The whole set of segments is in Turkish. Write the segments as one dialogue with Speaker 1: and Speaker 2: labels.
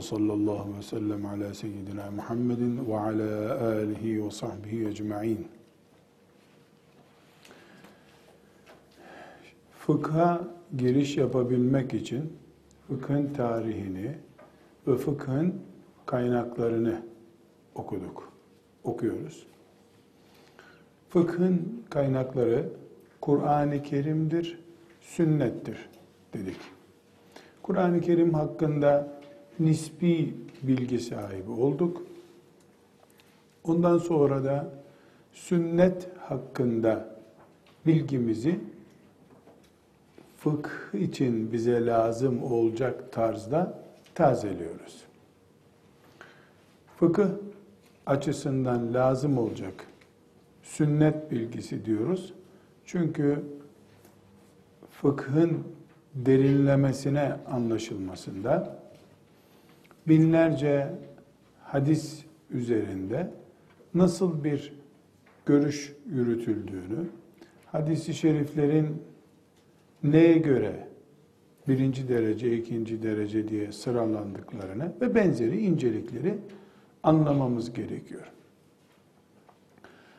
Speaker 1: Ve sallallahu ve sellem ala seyyidina Muhammedin ve ala alihi ve sahbihi ecma'in. Fıkha giriş yapabilmek için fıkhın tarihini ve fıkhın kaynaklarını okuduk, okuyoruz. Fıkhın kaynakları Kur'an-ı Kerim'dir, sünnettir dedik. Kur'an-ı Kerim hakkında nispi bilgi sahibi olduk. Ondan sonra da sünnet hakkında bilgimizi fıkh için bize lazım olacak tarzda tazeliyoruz. Fıkıh açısından lazım olacak sünnet bilgisi diyoruz. Çünkü fıkhın derinlemesine anlaşılmasında binlerce hadis üzerinde nasıl bir görüş yürütüldüğünü, hadisi şeriflerin neye göre birinci derece, ikinci derece diye sıralandıklarını ve benzeri incelikleri anlamamız gerekiyor.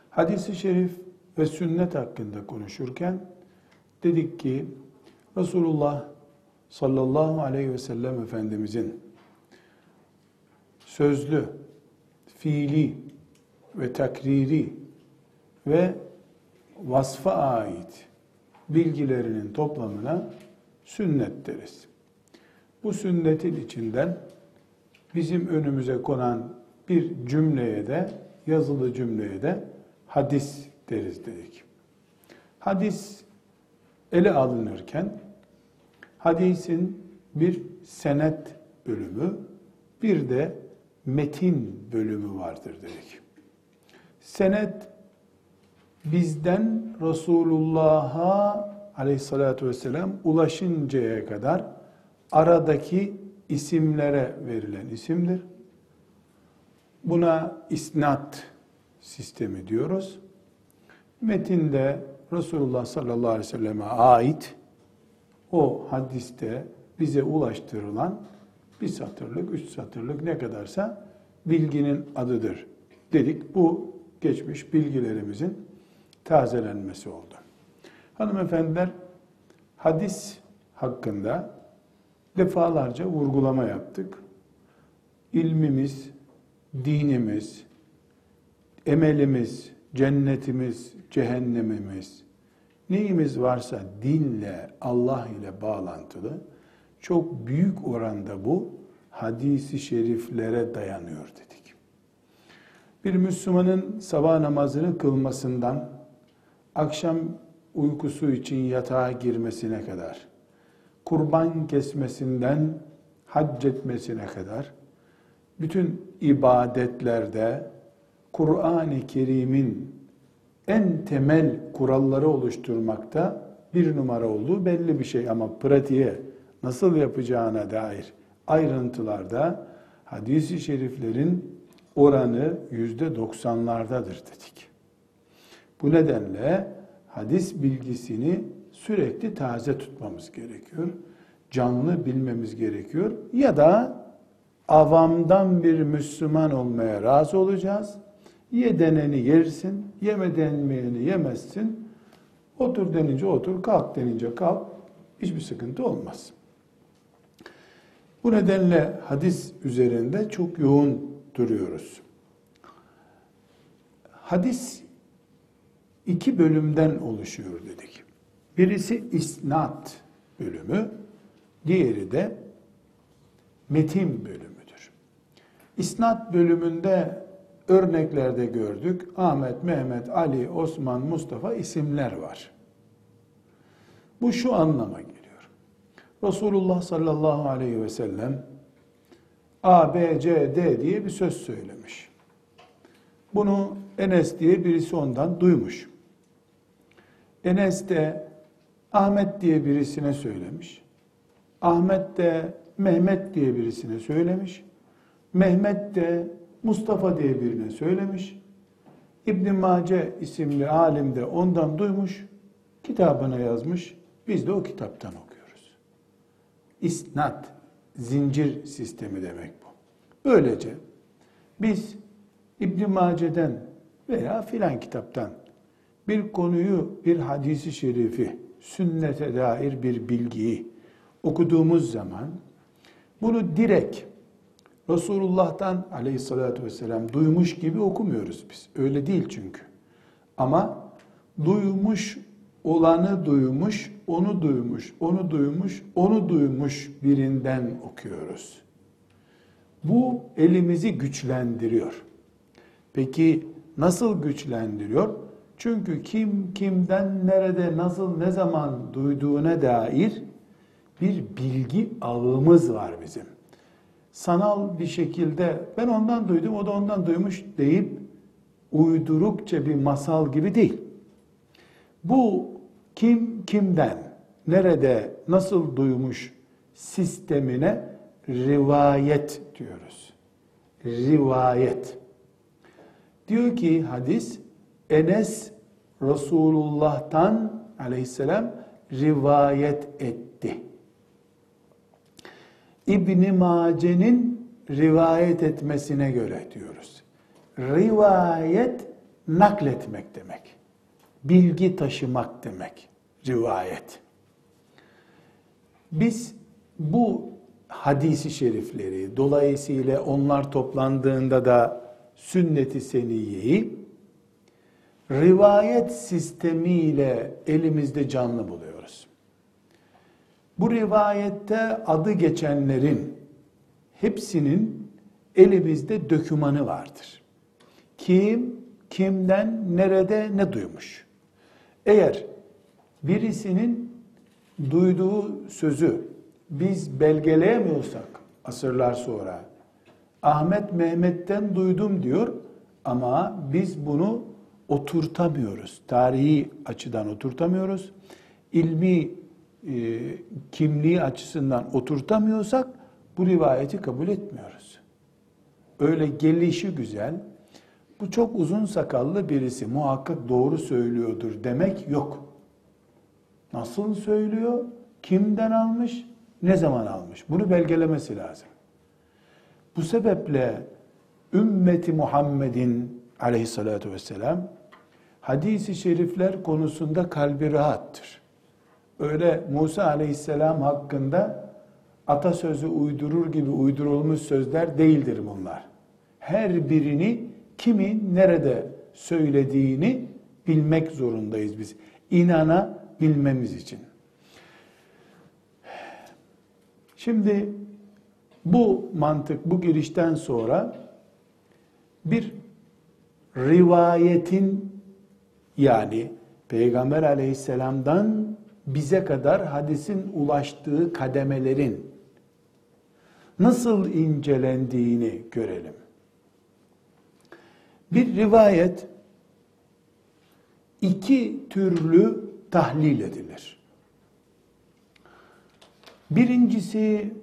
Speaker 1: Hadisi şerif ve sünnet hakkında konuşurken dedik ki Resulullah sallallahu aleyhi ve sellem Efendimizin sözlü, fiili ve takriri ve vasfa ait bilgilerinin toplamına sünnet deriz. Bu sünnetin içinden bizim önümüze konan bir cümleye de yazılı cümleye de hadis deriz dedik. Hadis ele alınırken hadisin bir senet bölümü, bir de metin bölümü vardır dedik. Senet bizden Resulullah'a aleyhissalatü vesselam ulaşıncaya kadar aradaki isimlere verilen isimdir. Buna isnat sistemi diyoruz. Metinde Resulullah sallallahu aleyhi ve selleme ait o hadiste bize ulaştırılan bir satırlık, üç satırlık ne kadarsa bilginin adıdır dedik. Bu geçmiş bilgilerimizin tazelenmesi oldu. Hanımefendiler hadis hakkında defalarca vurgulama yaptık. İlmimiz, dinimiz, emelimiz, cennetimiz, cehennemimiz, neyimiz varsa dinle, Allah ile bağlantılı, çok büyük oranda bu hadisi şeriflere dayanıyor dedik. Bir Müslümanın sabah namazını kılmasından, akşam uykusu için yatağa girmesine kadar, kurban kesmesinden hac etmesine kadar, bütün ibadetlerde Kur'an-ı Kerim'in en temel kuralları oluşturmakta bir numara olduğu belli bir şey ama pratiğe nasıl yapacağına dair ayrıntılarda hadisi şeriflerin oranı yüzde doksanlardadır dedik. Bu nedenle hadis bilgisini sürekli taze tutmamız gerekiyor. Canlı bilmemiz gerekiyor. Ya da avamdan bir Müslüman olmaya razı olacağız. Ye deneni yersin, yeme denmeyeni yemezsin. Otur denince otur, kalk denince kalk. Hiçbir sıkıntı olmaz. Bu nedenle hadis üzerinde çok yoğun duruyoruz. Hadis iki bölümden oluşuyor dedik. Birisi isnat bölümü, diğeri de metin bölümüdür. İsnat bölümünde örneklerde gördük. Ahmet, Mehmet, Ali, Osman, Mustafa isimler var. Bu şu anlama geliyor. Resulullah sallallahu aleyhi ve sellem A, B, C, D diye bir söz söylemiş. Bunu Enes diye birisi ondan duymuş. Enes de Ahmet diye birisine söylemiş. Ahmet de Mehmet diye birisine söylemiş. Mehmet de Mustafa diye birine söylemiş. İbn Mace isimli alim de ondan duymuş, kitabına yazmış. Biz de o kitaptan okuyoruz. İsnat, zincir sistemi demek bu. Böylece biz İbn Mace'den veya filan kitaptan bir konuyu, bir hadisi şerifi, sünnete dair bir bilgiyi okuduğumuz zaman bunu direkt Resulullah'tan aleyhissalatü vesselam duymuş gibi okumuyoruz biz. Öyle değil çünkü. Ama duymuş olanı duymuş, onu duymuş, onu duymuş, onu duymuş birinden okuyoruz. Bu elimizi güçlendiriyor. Peki nasıl güçlendiriyor? Çünkü kim kimden nerede nasıl ne zaman duyduğuna dair bir bilgi ağımız var bizim. Sanal bir şekilde ben ondan duydum o da ondan duymuş deyip uydurukça bir masal gibi değil. Bu kim kimden, nerede, nasıl duymuş sistemine rivayet diyoruz. Rivayet. Diyor ki hadis, Enes Resulullah'tan aleyhisselam rivayet etti. İbn Mace'nin rivayet etmesine göre diyoruz. Rivayet nakletmek demek. Bilgi taşımak demek. Rivayet. Biz bu hadisi şerifleri dolayısıyla onlar toplandığında da sünnet-i seniyeyi rivayet sistemiyle elimizde canlı buluyoruz. Bu rivayette adı geçenlerin hepsinin elimizde dökümanı vardır. Kim, kimden, nerede, ne duymuş. Eğer birisinin duyduğu sözü biz belgeleyemiyorsak asırlar sonra Ahmet Mehmet'ten duydum diyor ama biz bunu oturtamıyoruz. Tarihi açıdan oturtamıyoruz. İlmi e, kimliği açısından oturtamıyorsak bu rivayeti kabul etmiyoruz. Öyle gelişi güzel, bu çok uzun sakallı birisi muhakkak doğru söylüyordur demek yok. Nasıl söylüyor? Kimden almış? Ne zaman almış? Bunu belgelemesi lazım. Bu sebeple ümmeti Muhammed'in aleyhissalatu vesselam hadisi şerifler konusunda kalbi rahattır. Öyle Musa aleyhisselam hakkında atasözü uydurur gibi uydurulmuş sözler değildir bunlar. Her birini kimin nerede söylediğini bilmek zorundayız biz. İnana bilmemiz için. Şimdi bu mantık, bu girişten sonra bir rivayetin yani Peygamber aleyhisselamdan bize kadar hadisin ulaştığı kademelerin nasıl incelendiğini görelim. Bir rivayet iki türlü tahlil edilir. Birincisi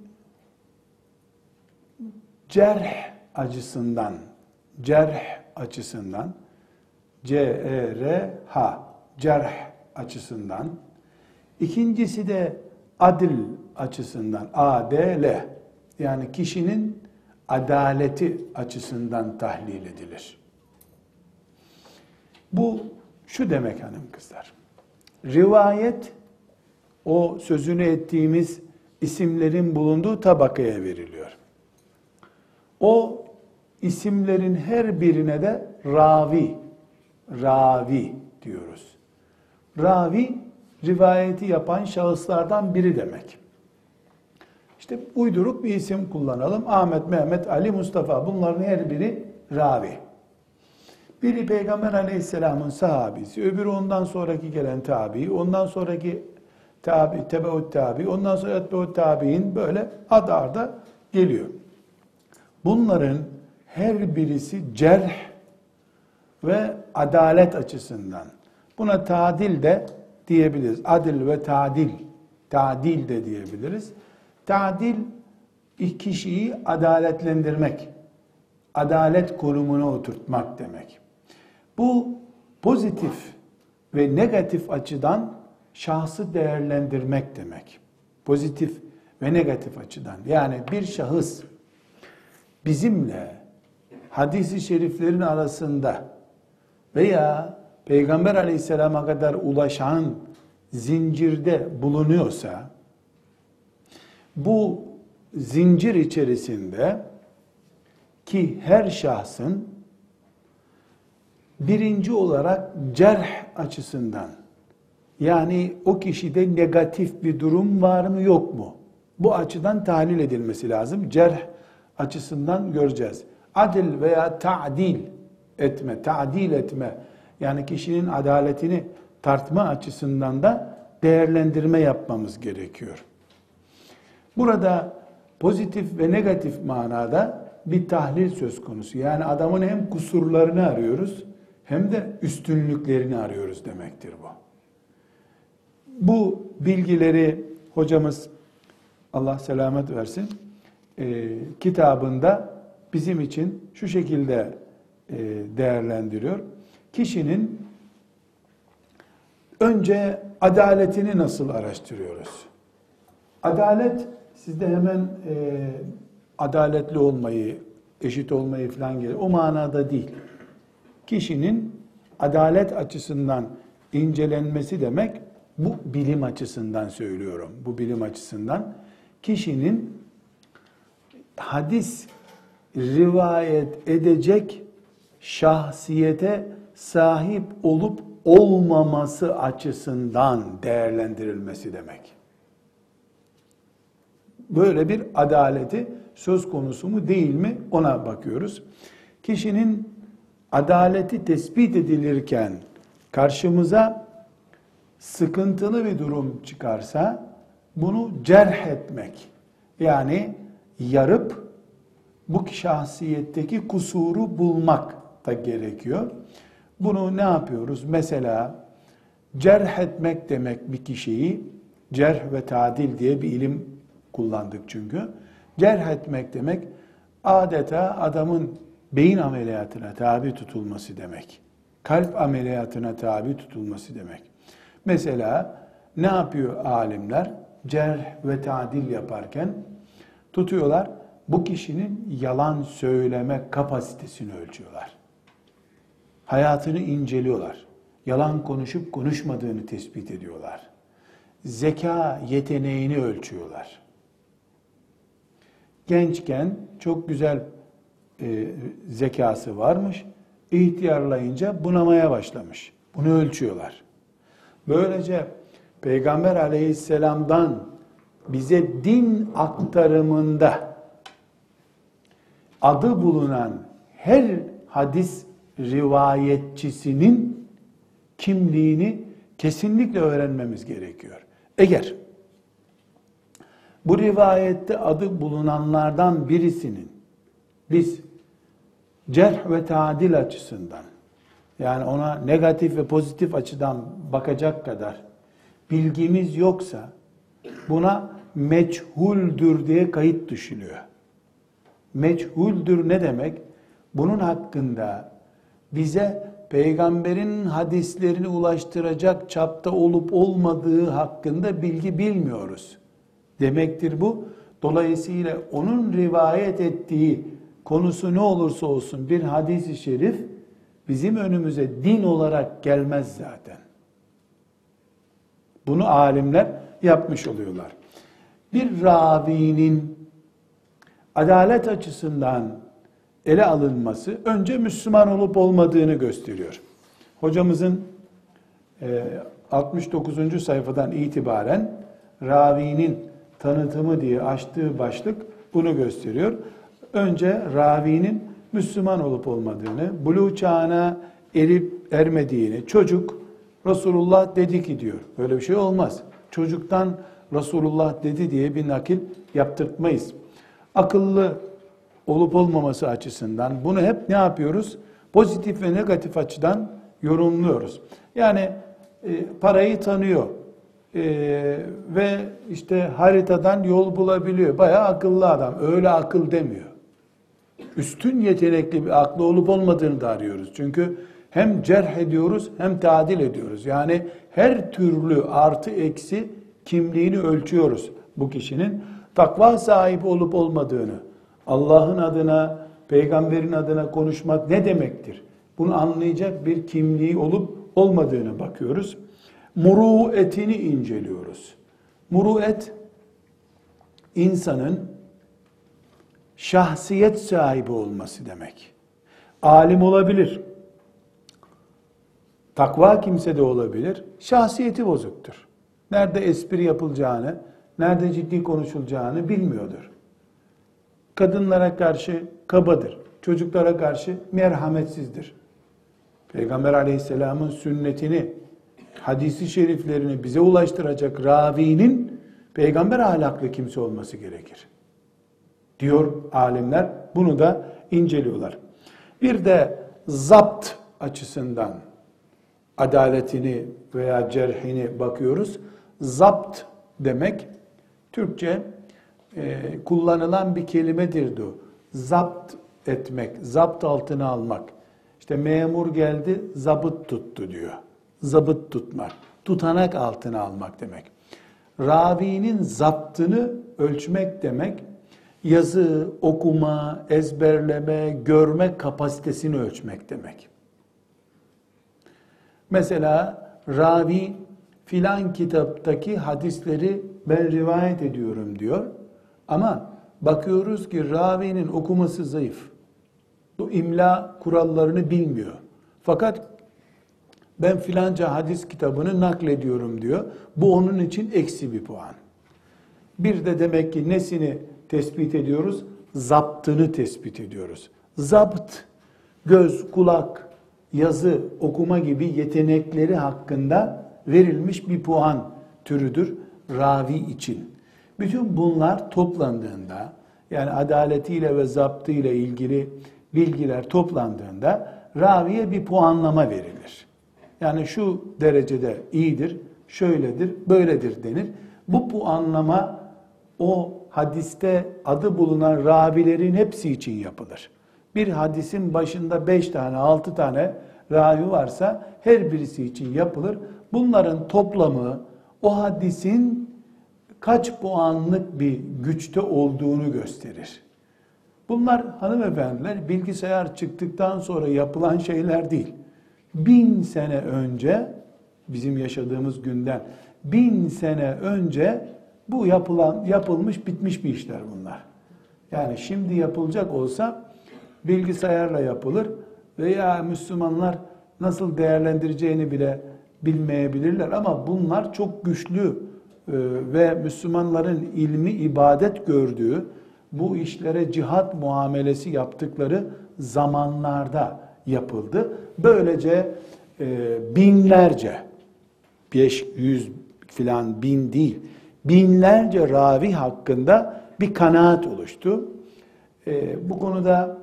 Speaker 1: cerh açısından, cerh açısından, C-E-R-H, cerh açısından, ikincisi de adil açısından, A-D-L, yani kişinin adaleti açısından tahlil edilir. Bu şu demek hanım kızlar. Rivayet o sözünü ettiğimiz isimlerin bulunduğu tabakaya veriliyor. O isimlerin her birine de ravi, ravi diyoruz. Ravi rivayeti yapan şahıslardan biri demek. İşte uyduruk bir isim kullanalım. Ahmet, Mehmet, Ali, Mustafa bunların her biri ravi. Biri Peygamber Aleyhisselam'ın sahabisi, öbürü ondan sonraki gelen tabi, ondan sonraki tabi, tebeut tabi, ondan sonra etbeut tabi'in böyle ad arda geliyor. Bunların her birisi cerh ve adalet açısından. Buna tadil de diyebiliriz. Adil ve tadil. Tadil de diyebiliriz. Tadil kişiyi adaletlendirmek, adalet konumuna oturtmak demek. Bu pozitif ve negatif açıdan şahsı değerlendirmek demek. Pozitif ve negatif açıdan. Yani bir şahıs bizimle hadisi şeriflerin arasında veya Peygamber aleyhisselama kadar ulaşan zincirde bulunuyorsa bu zincir içerisinde ki her şahsın birinci olarak cerh açısından yani o kişide negatif bir durum var mı yok mu? Bu açıdan tahlil edilmesi lazım. Cerh açısından göreceğiz. Adil veya ta'dil etme, ta'dil etme yani kişinin adaletini tartma açısından da değerlendirme yapmamız gerekiyor. Burada pozitif ve negatif manada bir tahlil söz konusu. Yani adamın hem kusurlarını arıyoruz hem de üstünlüklerini arıyoruz demektir bu. Bu bilgileri hocamız Allah selamet versin e, kitabında bizim için şu şekilde e, değerlendiriyor. Kişinin önce adaletini nasıl araştırıyoruz? Adalet sizde hemen e, adaletli olmayı, eşit olmayı falan gelir. O manada değil. Kişinin adalet açısından incelenmesi demek bu bilim açısından söylüyorum. Bu bilim açısından kişinin hadis rivayet edecek şahsiyete sahip olup olmaması açısından değerlendirilmesi demek. Böyle bir adaleti söz konusu mu değil mi ona bakıyoruz. Kişinin adaleti tespit edilirken karşımıza sıkıntılı bir durum çıkarsa bunu cerh etmek yani yarıp bu şahsiyetteki kusuru bulmak da gerekiyor. Bunu ne yapıyoruz? Mesela cerh etmek demek bir kişiyi, cerh ve tadil diye bir ilim kullandık çünkü. Cerh etmek demek adeta adamın beyin ameliyatına tabi tutulması demek. Kalp ameliyatına tabi tutulması demek. Mesela ne yapıyor alimler? Cerh ve tadil yaparken tutuyorlar bu kişinin yalan söyleme kapasitesini ölçüyorlar. Hayatını inceliyorlar. Yalan konuşup konuşmadığını tespit ediyorlar. Zeka yeteneğini ölçüyorlar. Gençken çok güzel e, zekası varmış. İhtiyarlayınca bunamaya başlamış. Bunu ölçüyorlar. Böylece Peygamber aleyhisselamdan bize din aktarımında adı bulunan her hadis rivayetçisinin kimliğini kesinlikle öğrenmemiz gerekiyor. Eğer bu rivayette adı bulunanlardan birisinin biz cerh ve tadil açısından yani ona negatif ve pozitif açıdan bakacak kadar bilgimiz yoksa buna meçhuldür diye kayıt düşülüyor. Meçhuldür ne demek? Bunun hakkında bize peygamberin hadislerini ulaştıracak çapta olup olmadığı hakkında bilgi bilmiyoruz. Demektir bu. Dolayısıyla onun rivayet ettiği konusu ne olursa olsun bir hadis-i şerif bizim önümüze din olarak gelmez zaten. Bunu alimler yapmış oluyorlar. Bir ravinin adalet açısından ele alınması önce Müslüman olup olmadığını gösteriyor. Hocamızın 69. E, sayfadan itibaren ravinin tanıtımı diye açtığı başlık bunu gösteriyor. Önce ravinin Müslüman olup olmadığını, bulu çağına erip ermediğini, çocuk Resulullah dedi ki diyor. Böyle bir şey olmaz. Çocuktan Resulullah dedi diye bir nakil yaptırtmayız. Akıllı olup olmaması açısından bunu hep ne yapıyoruz? Pozitif ve negatif açıdan yorumluyoruz. Yani e, parayı tanıyor e, ve işte haritadan yol bulabiliyor. Bayağı akıllı adam. Öyle akıl demiyor. Üstün yetenekli bir aklı olup olmadığını da arıyoruz. Çünkü hem cerh ediyoruz hem tadil ediyoruz. Yani her türlü artı eksi kimliğini ölçüyoruz bu kişinin. takva sahibi olup olmadığını, Allah'ın adına, peygamberin adına konuşmak ne demektir? Bunu anlayacak bir kimliği olup olmadığını bakıyoruz. Muruetini inceliyoruz. Muruet insanın şahsiyet sahibi olması demek. Alim olabilir. Takva kimse de olabilir. Şahsiyeti bozuktur. Nerede espri yapılacağını, nerede ciddi konuşulacağını bilmiyordur. Kadınlara karşı kabadır. Çocuklara karşı merhametsizdir. Peygamber aleyhisselamın sünnetini, hadisi şeriflerini bize ulaştıracak ravinin peygamber ahlaklı kimse olması gerekir. Diyor alimler. Bunu da inceliyorlar. Bir de zapt açısından adaletini veya cerhini bakıyoruz. Zapt demek Türkçe e, kullanılan bir kelimedir bu. Zapt etmek, zapt altına almak. İşte memur geldi, zabıt tuttu diyor. Zabıt tutmak, tutanak altına almak demek. Ravinin zaptını ölçmek demek, yazı, okuma, ezberleme, görme kapasitesini ölçmek demek. Mesela ravi filan kitaptaki hadisleri ben rivayet ediyorum diyor. Ama bakıyoruz ki ravinin okuması zayıf. Bu imla kurallarını bilmiyor. Fakat ben filanca hadis kitabını naklediyorum diyor. Bu onun için eksi bir puan. Bir de demek ki nesini tespit ediyoruz? Zaptını tespit ediyoruz. Zapt, göz, kulak, yazı, okuma gibi yetenekleri hakkında verilmiş bir puan türüdür ravi için. Bütün bunlar toplandığında yani adaletiyle ve zaptıyla ilgili bilgiler toplandığında raviye bir puanlama verilir. Yani şu derecede iyidir, şöyledir, böyledir denir. Bu puanlama o hadiste adı bulunan ravilerin hepsi için yapılır. Bir hadisin başında beş tane, altı tane ravi varsa her birisi için yapılır. Bunların toplamı o hadisin kaç puanlık bir güçte olduğunu gösterir. Bunlar hanımefendiler bilgisayar çıktıktan sonra yapılan şeyler değil. Bin sene önce, bizim yaşadığımız günden bin sene önce bu yapılan, yapılmış, bitmiş bir işler bunlar. Yani şimdi yapılacak olsa bilgisayarla yapılır veya Müslümanlar nasıl değerlendireceğini bile bilmeyebilirler ama bunlar çok güçlü e, ve Müslümanların ilmi ibadet gördüğü bu işlere cihat muamelesi yaptıkları zamanlarda yapıldı. Böylece e, binlerce, beş yüz filan bin değil, binlerce ravi hakkında bir kanaat oluştu. E, bu konuda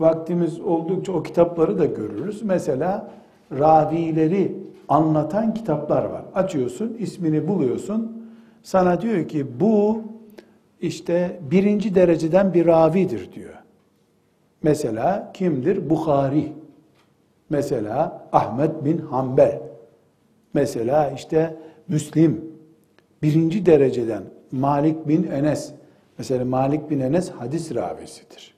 Speaker 1: vaktimiz oldukça o kitapları da görürüz. Mesela ravileri anlatan kitaplar var. Açıyorsun, ismini buluyorsun. Sana diyor ki bu işte birinci dereceden bir ravidir diyor. Mesela kimdir? Bukhari. Mesela Ahmet bin Hanbel. Mesela işte Müslim. Birinci dereceden Malik bin Enes. Mesela Malik bin Enes hadis ravisidir.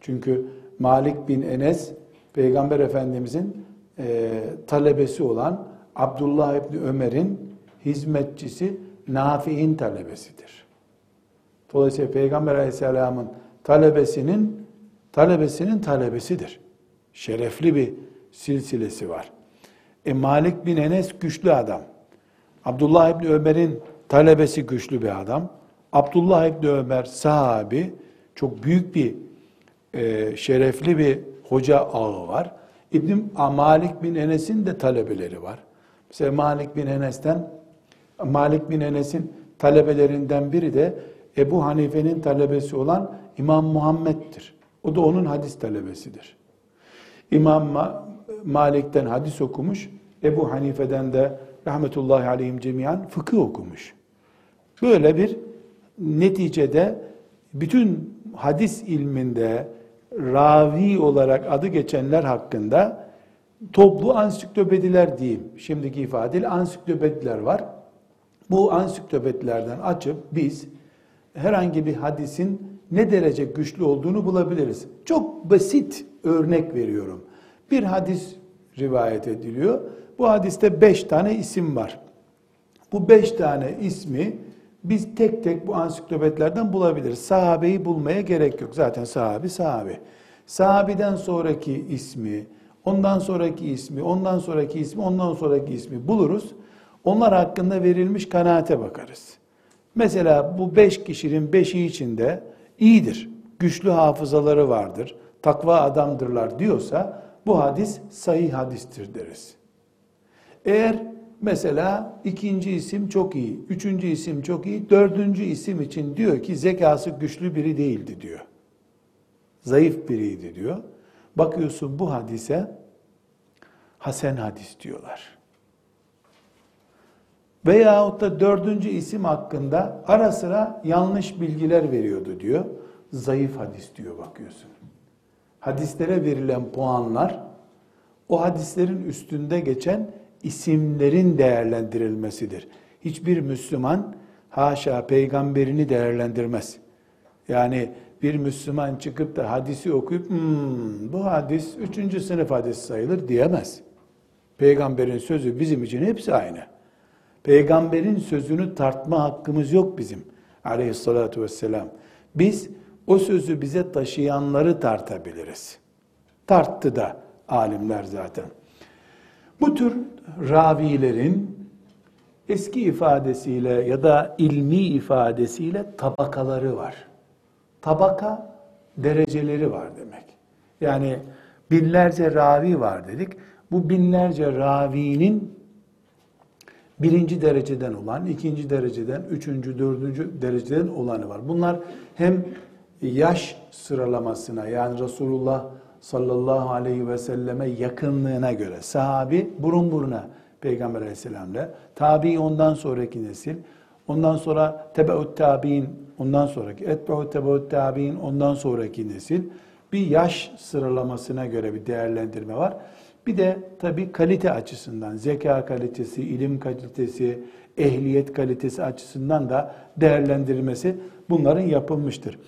Speaker 1: Çünkü Malik bin Enes Peygamber Efendimizin e, talebesi olan Abdullah İbni Ömer'in hizmetçisi Nafi'in talebesidir. Dolayısıyla Peygamber Aleyhisselam'ın talebesinin talebesinin talebesidir. Şerefli bir silsilesi var. E Malik bin Enes güçlü adam. Abdullah İbni Ömer'in talebesi güçlü bir adam. Abdullah İbni Ömer sahabi çok büyük bir e, şerefli bir hoca ağı var. İbn Malik bin Enes'in de talebeleri var. Mesela Malik bin Enes'ten Malik bin Enes'in talebelerinden biri de Ebu Hanife'nin talebesi olan İmam Muhammed'dir. O da onun hadis talebesidir. İmam Malik'ten hadis okumuş, Ebu Hanife'den de rahmetullahi aleyhim cemiyan fıkıh okumuş. Böyle bir neticede bütün hadis ilminde ravi olarak adı geçenler hakkında toplu ansiklopediler diyeyim. Şimdiki ifadeyle ansiklopediler var. Bu ansiklopedilerden açıp biz herhangi bir hadisin ne derece güçlü olduğunu bulabiliriz. Çok basit örnek veriyorum. Bir hadis rivayet ediliyor. Bu hadiste beş tane isim var. Bu beş tane ismi biz tek tek bu ansiklopedilerden bulabiliriz. Sahabeyi bulmaya gerek yok. Zaten sahabi sahabi. Sahabiden sonraki ismi, ondan sonraki ismi, ondan sonraki ismi, ondan sonraki ismi buluruz. Onlar hakkında verilmiş kanaate bakarız. Mesela bu beş kişinin beşi içinde iyidir, güçlü hafızaları vardır, takva adamdırlar diyorsa bu hadis sahih hadistir deriz. Eğer mesela ikinci isim çok iyi, üçüncü isim çok iyi, dördüncü isim için diyor ki zekası güçlü biri değildi diyor. Zayıf biriydi diyor. Bakıyorsun bu hadise hasen hadis diyorlar. Veyahut da dördüncü isim hakkında ara sıra yanlış bilgiler veriyordu diyor. Zayıf hadis diyor bakıyorsun. Hadislere verilen puanlar o hadislerin üstünde geçen isimlerin değerlendirilmesidir. Hiçbir Müslüman haşa peygamberini değerlendirmez. Yani bir Müslüman çıkıp da hadisi okuyup hmm, bu hadis üçüncü sınıf hadis sayılır diyemez. Peygamberin sözü bizim için hepsi aynı. Peygamberin sözünü tartma hakkımız yok bizim aleyhissalatu vesselam. Biz o sözü bize taşıyanları tartabiliriz. Tarttı da alimler zaten. Bu tür ravilerin eski ifadesiyle ya da ilmi ifadesiyle tabakaları var. Tabaka dereceleri var demek. Yani binlerce ravi var dedik. Bu binlerce ravinin birinci dereceden olan, ikinci dereceden, üçüncü, dördüncü dereceden olanı var. Bunlar hem yaş sıralamasına yani Resulullah sallallahu aleyhi ve selleme yakınlığına göre sahabi burun buruna Peygamber aleyhisselamla, tabi ondan sonraki nesil, ondan sonra tebeut tabi'in ondan sonraki, etbeut tebeut tabi'in ondan sonraki nesil bir yaş sıralamasına göre bir değerlendirme var. Bir de tabi kalite açısından, zeka kalitesi, ilim kalitesi, ehliyet kalitesi açısından da değerlendirilmesi bunların yapılmıştır.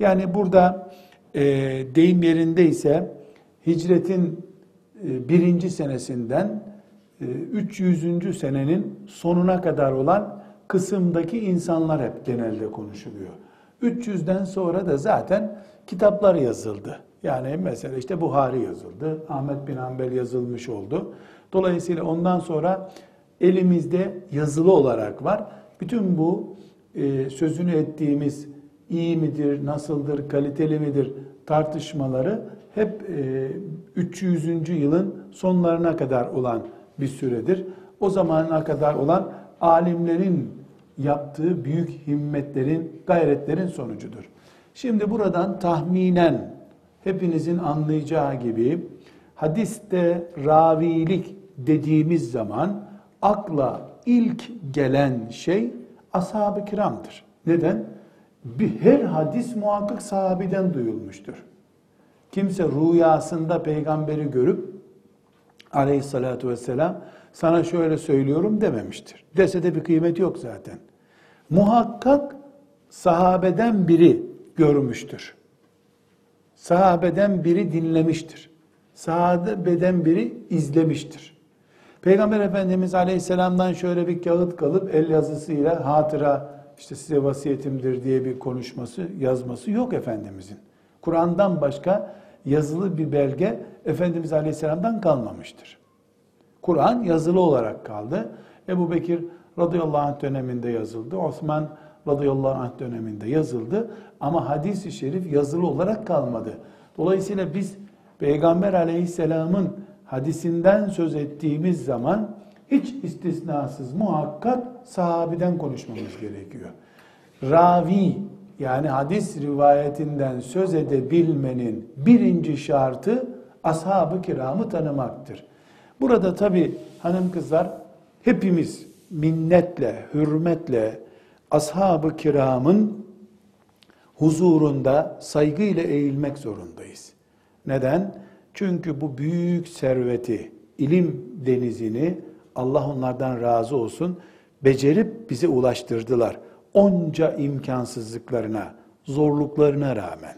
Speaker 1: Yani burada e, deyim yerindeyse hicretin e, birinci senesinden e, 300. senenin sonuna kadar olan kısımdaki insanlar hep genelde konuşuluyor. 300'den sonra da zaten kitaplar yazıldı. Yani mesela işte Buhari yazıldı, Ahmet bin Hanbel yazılmış oldu. Dolayısıyla ondan sonra elimizde yazılı olarak var. Bütün bu e, sözünü ettiğimiz iyi midir, nasıldır, kaliteli midir tartışmaları hep e, 300. yılın sonlarına kadar olan bir süredir. O zamana kadar olan alimlerin yaptığı büyük himmetlerin, gayretlerin sonucudur. Şimdi buradan tahminen hepinizin anlayacağı gibi hadiste ravilik dediğimiz zaman akla ilk gelen şey ashab-ı kiramdır. Neden? Bir, her hadis muhakkak sahabiden duyulmuştur. Kimse rüyasında peygamberi görüp aleyhissalatu vesselam sana şöyle söylüyorum dememiştir. Dese de bir kıymet yok zaten. Muhakkak sahabeden biri görmüştür. Sahabeden biri dinlemiştir. Sahabeden biri izlemiştir. Peygamber Efendimiz Aleyhisselam'dan şöyle bir kağıt kalıp el yazısıyla hatıra işte size vasiyetimdir diye bir konuşması, yazması yok Efendimizin. Kur'an'dan başka yazılı bir belge Efendimiz Aleyhisselam'dan kalmamıştır. Kur'an yazılı olarak kaldı. Ebu Bekir radıyallahu anh döneminde yazıldı. Osman radıyallahu anh döneminde yazıldı. Ama hadis-i şerif yazılı olarak kalmadı. Dolayısıyla biz Peygamber aleyhisselamın hadisinden söz ettiğimiz zaman hiç istisnasız muhakkak sahabiden konuşmamız gerekiyor. Ravi yani hadis rivayetinden söz edebilmenin birinci şartı ashab-ı kiramı tanımaktır. Burada tabi hanım kızlar hepimiz minnetle, hürmetle ashab-ı kiramın huzurunda saygıyla eğilmek zorundayız. Neden? Çünkü bu büyük serveti, ilim denizini Allah onlardan razı olsun becerip bize ulaştırdılar. onca imkansızlıklarına, zorluklarına rağmen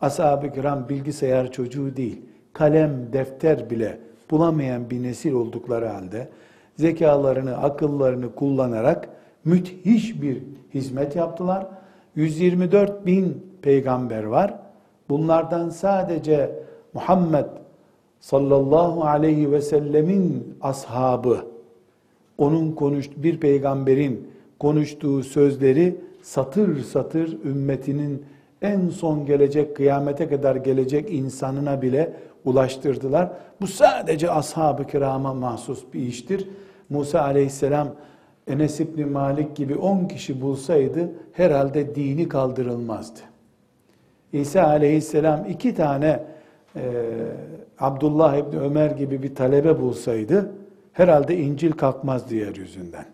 Speaker 1: ashab-ı kiram bilgisayar çocuğu değil, kalem, defter bile bulamayan bir nesil oldukları halde zekalarını, akıllarını kullanarak müthiş bir hizmet yaptılar. 124 bin peygamber var. Bunlardan sadece Muhammed sallallahu aleyhi ve sellemin ashabı, onun konuş bir peygamberin konuştuğu sözleri satır satır ümmetinin en son gelecek kıyamete kadar gelecek insanına bile ulaştırdılar. Bu sadece ashab-ı kirama mahsus bir iştir. Musa aleyhisselam Enes İbni Malik gibi 10 kişi bulsaydı herhalde dini kaldırılmazdı. İsa aleyhisselam iki tane e, Abdullah İbni Ömer gibi bir talebe bulsaydı herhalde İncil kalkmazdı yeryüzünden.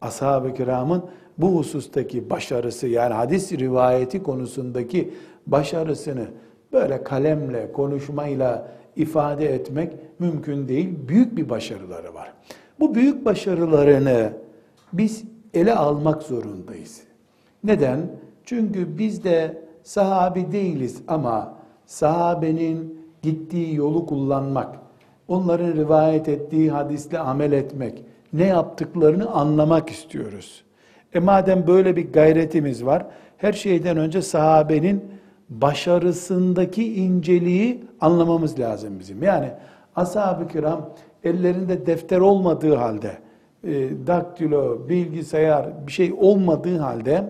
Speaker 1: Ashab-ı kiramın bu husustaki başarısı yani hadis rivayeti konusundaki başarısını böyle kalemle, konuşmayla ifade etmek mümkün değil. Büyük bir başarıları var. Bu büyük başarılarını biz ele almak zorundayız. Neden? Çünkü biz de sahabi değiliz ama sahabenin gittiği yolu kullanmak, onların rivayet ettiği hadisle amel etmek, ne yaptıklarını anlamak istiyoruz. E madem böyle bir gayretimiz var, her şeyden önce sahabenin başarısındaki inceliği anlamamız lazım bizim. Yani ashab-ı kiram ellerinde defter olmadığı halde, e, daktilo, bilgisayar bir şey olmadığı halde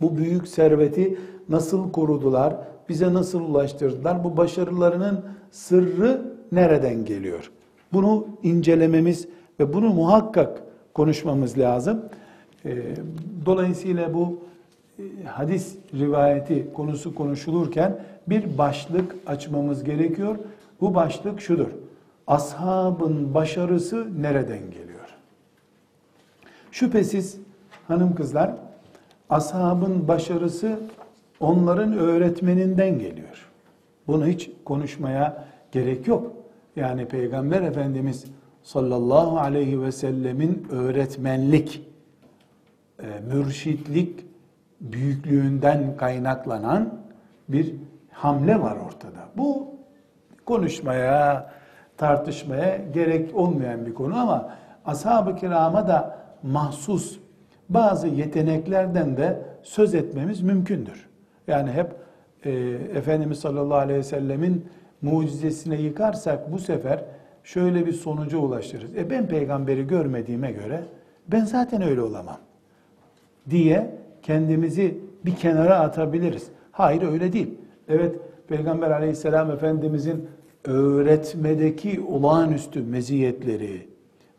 Speaker 1: bu büyük serveti nasıl korudular, bize nasıl ulaştırdılar, bu başarılarının sırrı nereden geliyor? Bunu incelememiz ve bunu muhakkak konuşmamız lazım. E, dolayısıyla bu e, hadis rivayeti konusu konuşulurken bir başlık açmamız gerekiyor. Bu başlık şudur. Ashabın başarısı nereden geliyor? Şüphesiz hanım kızlar ashabın başarısı onların öğretmeninden geliyor. Bunu hiç konuşmaya gerek yok. Yani Peygamber Efendimiz sallallahu aleyhi ve sellemin öğretmenlik, e, mürşitlik büyüklüğünden kaynaklanan bir hamle var ortada. Bu konuşmaya, tartışmaya gerek olmayan bir konu ama ashab-ı kirama da mahsus bazı yeteneklerden de söz etmemiz mümkündür. Yani hep e, Efendimiz sallallahu aleyhi ve sellemin mucizesine yıkarsak bu sefer şöyle bir sonuca ulaşırız. E ben peygamberi görmediğime göre ben zaten öyle olamam diye kendimizi bir kenara atabiliriz. Hayır öyle değil. Evet Peygamber aleyhisselam Efendimizin öğretmedeki olağanüstü meziyetleri,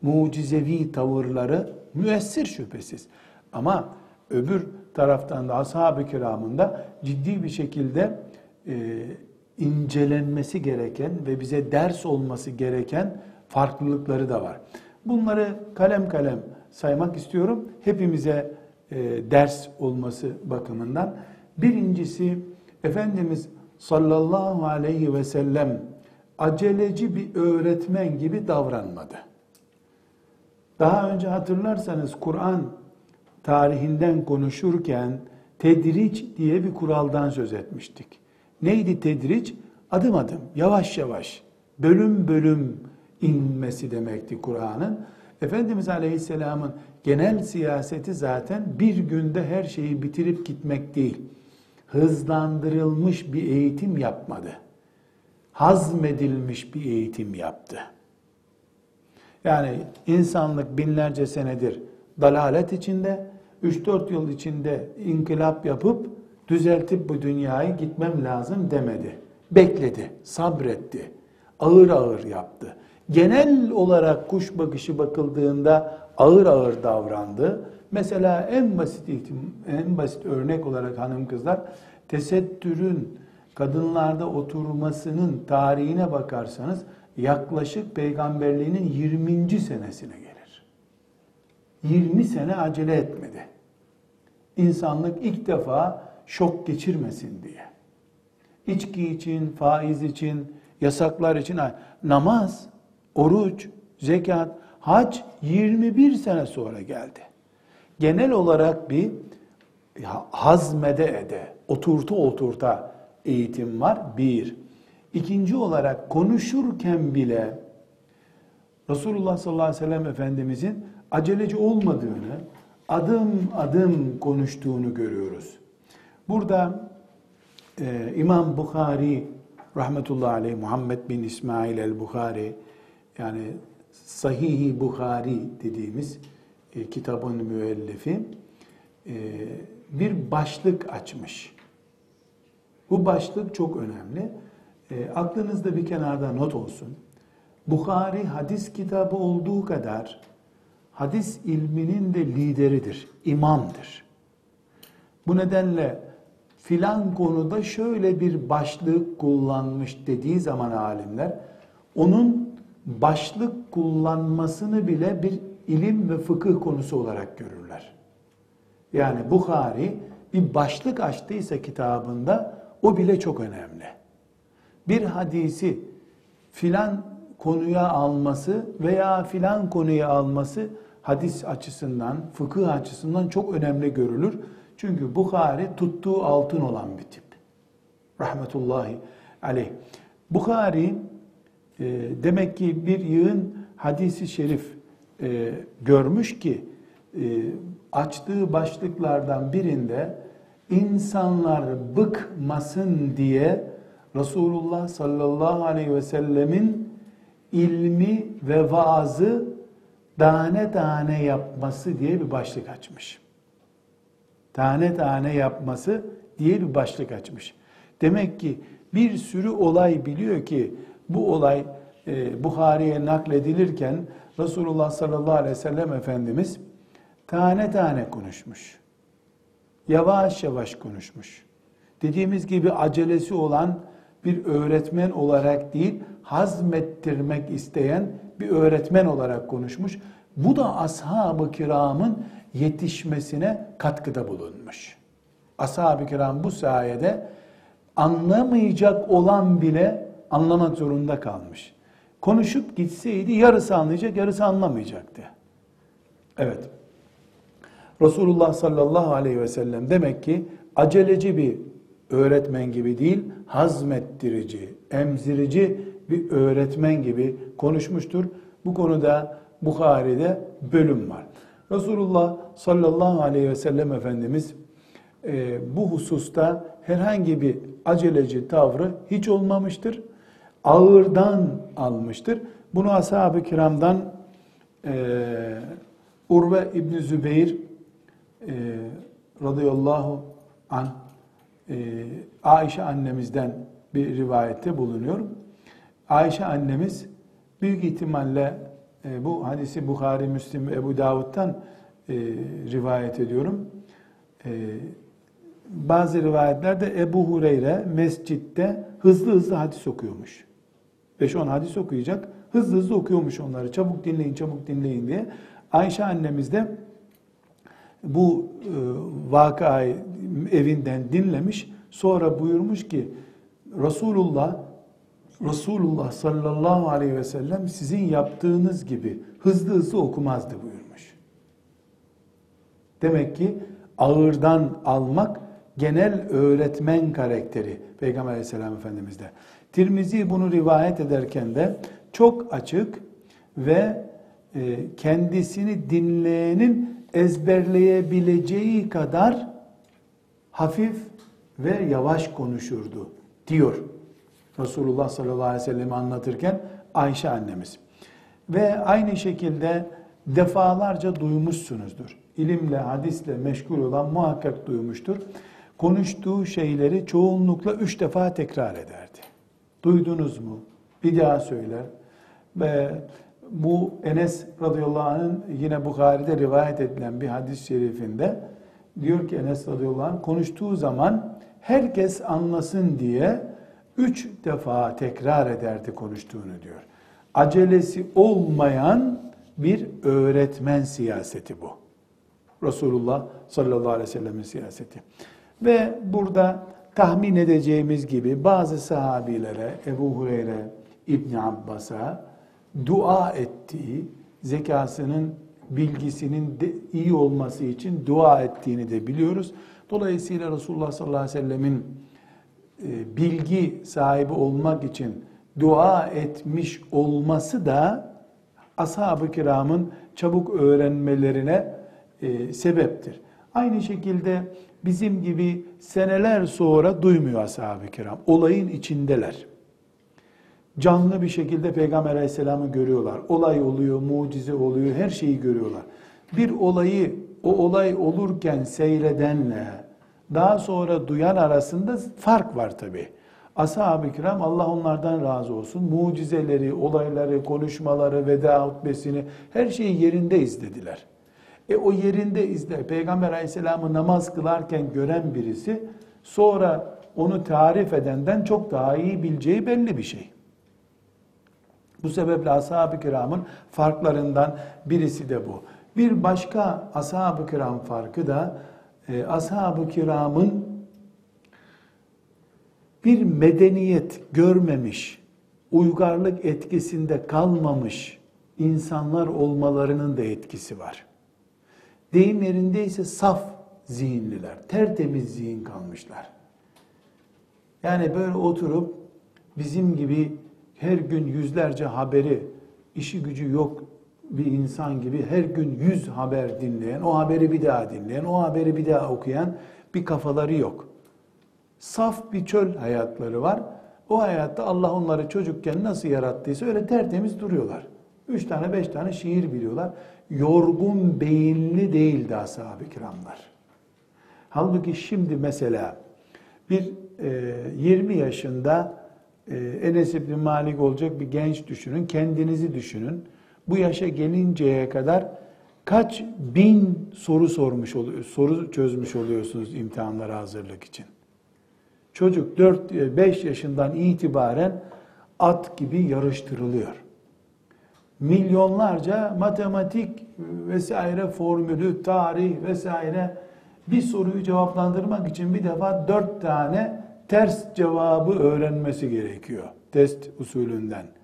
Speaker 1: mucizevi tavırları müessir şüphesiz. Ama öbür taraftan da ashab-ı kiramında ciddi bir şekilde e, incelenmesi gereken ve bize ders olması gereken farklılıkları da var. Bunları kalem kalem saymak istiyorum. Hepimize e, ders olması bakımından. Birincisi Efendimiz sallallahu aleyhi ve sellem aceleci bir öğretmen gibi davranmadı. Daha önce hatırlarsanız Kur'an tarihinden konuşurken tedriç diye bir kuraldan söz etmiştik. Neydi tedriç? Adım adım, yavaş yavaş, bölüm bölüm inmesi demekti Kur'an'ın. Efendimiz Aleyhisselam'ın genel siyaseti zaten bir günde her şeyi bitirip gitmek değil. Hızlandırılmış bir eğitim yapmadı. Hazmedilmiş bir eğitim yaptı. Yani insanlık binlerce senedir dalalet içinde, 3-4 yıl içinde inkılap yapıp düzeltip bu dünyayı gitmem lazım demedi. Bekledi, sabretti, ağır ağır yaptı. Genel olarak kuş bakışı bakıldığında ağır ağır davrandı. Mesela en basit en basit örnek olarak hanım kızlar tesettürün kadınlarda oturmasının tarihine bakarsanız yaklaşık peygamberliğinin 20. senesine gelir. 20 sene acele etmedi. İnsanlık ilk defa şok geçirmesin diye. İçki için, faiz için, yasaklar için namaz, oruç, zekat, hac 21 sene sonra geldi. genel olarak bir hazmede ede, oturtu oturta eğitim var. Bir. İkinci olarak konuşurken bile Resulullah sallallahu aleyhi ve sellem Efendimizin aceleci olmadığını, adım adım konuştuğunu görüyoruz. Burada e, İmam Bukhari rahmetullahi aleyh Muhammed bin İsmail el-Bukhari yani Sahih-i Bukhari dediğimiz e, kitabın müellifi e, bir başlık açmış. Bu başlık çok önemli. E, aklınızda bir kenarda not olsun. Bukhari hadis kitabı olduğu kadar hadis ilminin de lideridir, imamdır. Bu nedenle filan konuda şöyle bir başlık kullanmış dediği zaman alimler onun başlık kullanmasını bile bir ilim ve fıkıh konusu olarak görürler. Yani Bukhari bir başlık açtıysa kitabında o bile çok önemli. Bir hadisi filan konuya alması veya filan konuya alması hadis açısından, fıkıh açısından çok önemli görülür. Çünkü Bukhari tuttuğu altın olan bir tip. Rahmetullahi aleyh. Bukhari e, demek ki bir yığın hadisi şerif e, görmüş ki e, açtığı başlıklardan birinde insanlar bıkmasın diye Resulullah sallallahu aleyhi ve sellemin ilmi ve vaazı tane tane yapması diye bir başlık açmış. Tane tane yapması diye bir başlık açmış. Demek ki bir sürü olay biliyor ki bu olay e, Buhari'ye nakledilirken Resulullah sallallahu aleyhi ve sellem Efendimiz tane tane konuşmuş. Yavaş yavaş konuşmuş. Dediğimiz gibi acelesi olan bir öğretmen olarak değil, hazmettirmek isteyen bir öğretmen olarak konuşmuş. Bu da ashab-ı kiramın yetişmesine katkıda bulunmuş. Ashab-ı kiram bu sayede anlamayacak olan bile anlamak zorunda kalmış. Konuşup gitseydi yarısı anlayacak, yarısı anlamayacaktı. Evet. Resulullah sallallahu aleyhi ve sellem demek ki aceleci bir öğretmen gibi değil, hazmettirici, emzirici bir öğretmen gibi konuşmuştur. Bu konuda Bukhari'de bölüm var. Resulullah sallallahu aleyhi ve sellem Efendimiz e, bu hususta herhangi bir aceleci tavrı hiç olmamıştır. Ağırdan almıştır. Bunu ashab-ı kiramdan e, Urve İbni Zübeyir e, radıyallahu an e, Ayşe annemizden bir rivayette bulunuyor. Ayşe annemiz büyük ihtimalle e, bu hadisi Bukhari, Müslim ve Ebu Davud'dan e, rivayet ediyorum. E, bazı rivayetlerde Ebu Hureyre mescitte hızlı hızlı hadis okuyormuş. 5-10 hadis okuyacak. Hızlı hızlı okuyormuş onları. Çabuk dinleyin, çabuk dinleyin diye. Ayşe annemiz de bu e, vakayı evinden dinlemiş. Sonra buyurmuş ki Resulullah Resulullah sallallahu aleyhi ve sellem sizin yaptığınız gibi hızlı hızlı okumazdı buyurmuş. Demek ki ağırdan almak genel öğretmen karakteri Peygamber aleyhisselam efendimizde. Tirmizi bunu rivayet ederken de çok açık ve e, kendisini dinleyenin ezberleyebileceği kadar hafif ve yavaş konuşurdu diyor. Resulullah sallallahu aleyhi ve sellem'i anlatırken Ayşe annemiz. Ve aynı şekilde defalarca duymuşsunuzdur. İlimle, hadisle meşgul olan muhakkak duymuştur. Konuştuğu şeyleri çoğunlukla üç defa tekrar ederdi. Duydunuz mu? Bir daha söyler. Ve bu Enes radıyallahu anh'ın yine Bukhari'de rivayet edilen bir hadis-i şerifinde diyor ki Enes radıyallahu anh konuştuğu zaman herkes anlasın diye üç defa tekrar ederdi konuştuğunu diyor. Acelesi olmayan bir öğretmen siyaseti bu. Resulullah sallallahu aleyhi ve sellem'in siyaseti. Ve burada tahmin edeceğimiz gibi bazı sahabilere, Ebu Hureyre, İbn Abbas'a dua ettiği, zekasının bilgisinin de iyi olması için dua ettiğini de biliyoruz. Dolayısıyla Resulullah sallallahu aleyhi ve sellemin bilgi sahibi olmak için dua etmiş olması da ashab-ı kiramın çabuk öğrenmelerine e, sebeptir. Aynı şekilde bizim gibi seneler sonra duymuyor ashab-ı kiram. Olayın içindeler. Canlı bir şekilde Peygamber aleyhisselamı görüyorlar. Olay oluyor, mucize oluyor, her şeyi görüyorlar. Bir olayı o olay olurken seyredenle daha sonra duyan arasında fark var tabi. Ashab-ı kiram Allah onlardan razı olsun. Mucizeleri, olayları, konuşmaları, veda hutbesini her şeyi yerinde izlediler. E o yerinde izle. Peygamber aleyhisselamı namaz kılarken gören birisi sonra onu tarif edenden çok daha iyi bileceği belli bir şey. Bu sebeple ashab-ı kiramın farklarından birisi de bu. Bir başka ashab-ı kiram farkı da e, ashab-ı kiramın bir medeniyet görmemiş, uygarlık etkisinde kalmamış insanlar olmalarının da etkisi var. Deyim yerindeyse saf zihinliler, tertemiz zihin kalmışlar. Yani böyle oturup bizim gibi her gün yüzlerce haberi, işi gücü yok bir insan gibi her gün yüz haber dinleyen, o haberi bir daha dinleyen, o haberi bir daha okuyan bir kafaları yok. Saf bir çöl hayatları var. O hayatta Allah onları çocukken nasıl yarattıysa öyle tertemiz duruyorlar. Üç tane beş tane şiir biliyorlar. Yorgun beyinli değildi ashab-ı kiramlar. Halbuki şimdi mesela bir e, 20 yaşında e, Enes İbni Malik olacak bir genç düşünün. Kendinizi düşünün. Bu yaşa gelinceye kadar kaç bin soru sormuş oluyor, soru çözmüş oluyorsunuz imtihanlara hazırlık için. Çocuk 4-5 yaşından itibaren at gibi yarıştırılıyor. Milyonlarca matematik vesaire formülü, tarih vesaire bir soruyu cevaplandırmak için bir defa dört tane ters cevabı öğrenmesi gerekiyor test usulünden.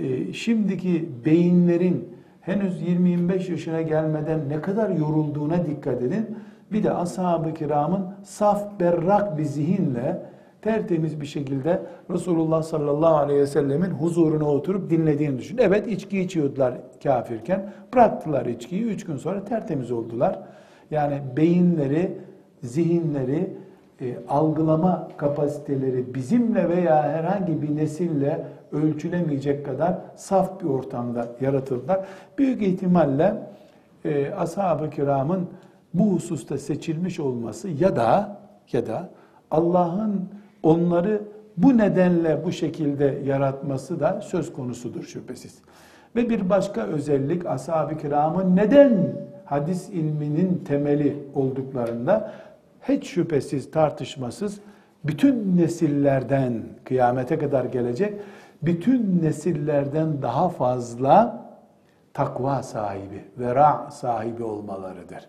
Speaker 1: Ee, şimdiki beyinlerin henüz 20-25 yaşına gelmeden ne kadar yorulduğuna dikkat edin. Bir de ashab-ı kiramın saf berrak bir zihinle tertemiz bir şekilde Resulullah sallallahu aleyhi ve sellemin huzuruna oturup dinlediğini düşün. Evet içki içiyordular kafirken. Bıraktılar içkiyi. Üç gün sonra tertemiz oldular. Yani beyinleri, zihinleri, e, algılama kapasiteleri bizimle veya herhangi bir nesille ölçülemeyecek kadar saf bir ortamda yaratıldılar. Büyük ihtimalle e, ashab-ı kiramın bu hususta seçilmiş olması ya da ya da Allah'ın onları bu nedenle bu şekilde yaratması da söz konusudur şüphesiz. Ve bir başka özellik ashab-ı kiramın neden hadis ilminin temeli olduklarında hiç şüphesiz tartışmasız bütün nesillerden kıyamete kadar gelecek bütün nesillerden daha fazla takva sahibi, vera sahibi olmalarıdır.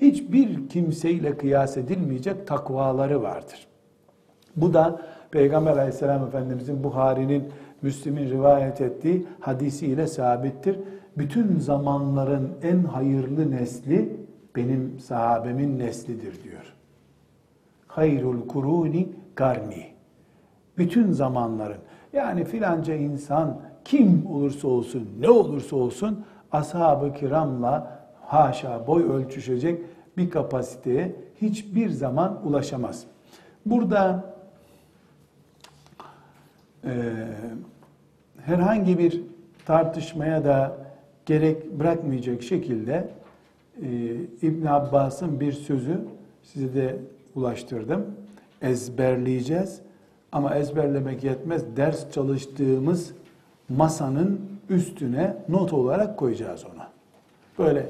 Speaker 1: Hiçbir kimseyle kıyas edilmeyecek takvaları vardır. Bu da Peygamber aleyhisselam Efendimizin Buhari'nin, Müslim'in rivayet ettiği hadisiyle sabittir. Bütün zamanların en hayırlı nesli benim sahabemin neslidir diyor. Hayrul kuruni karni. Bütün zamanların yani filanca insan kim olursa olsun, ne olursa olsun ashab-ı kiramla haşa boy ölçüşecek bir kapasiteye hiçbir zaman ulaşamaz. Burada e, herhangi bir tartışmaya da gerek bırakmayacak şekilde e, İbn Abbas'ın bir sözü size de ulaştırdım. Ezberleyeceğiz ama ezberlemek yetmez. Ders çalıştığımız masanın üstüne not olarak koyacağız ona. Böyle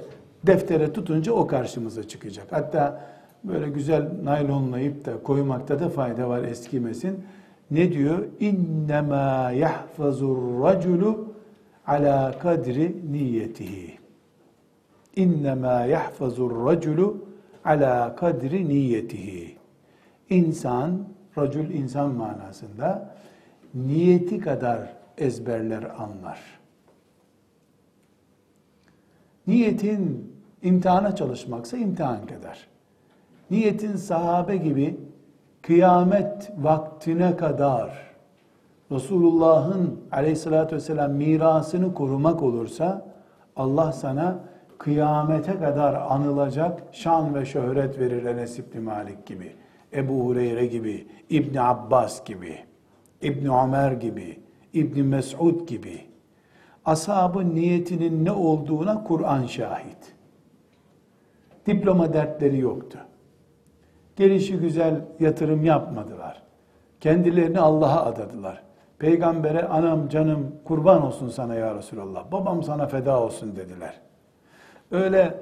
Speaker 1: deftere tutunca o karşımıza çıkacak. Hatta böyle güzel naylonlayıp da koymakta da fayda var eskimesin. Ne diyor? İnnemâ yahfazur raculu ala kadri niyetihi. İnnemâ yahfazur raculu ala kadri niyetihi. İnsan racül insan manasında niyeti kadar ezberler anlar. Niyetin imtihana çalışmaksa imtihan kadar. Niyetin sahabe gibi kıyamet vaktine kadar Resulullah'ın aleyhissalatü vesselam mirasını korumak olursa Allah sana kıyamete kadar anılacak şan ve şöhret verir Enes İbni Malik gibi, Ebu Hureyre gibi, İbni Abbas gibi, İbni Ömer gibi, İbni Mes'ud gibi. Ashabın niyetinin ne olduğuna Kur'an şahit. Diploma dertleri yoktu. Gelişi güzel yatırım yapmadılar. Kendilerini Allah'a adadılar. Peygambere anam canım kurban olsun sana ya Resulallah. Babam sana feda olsun dediler. Öyle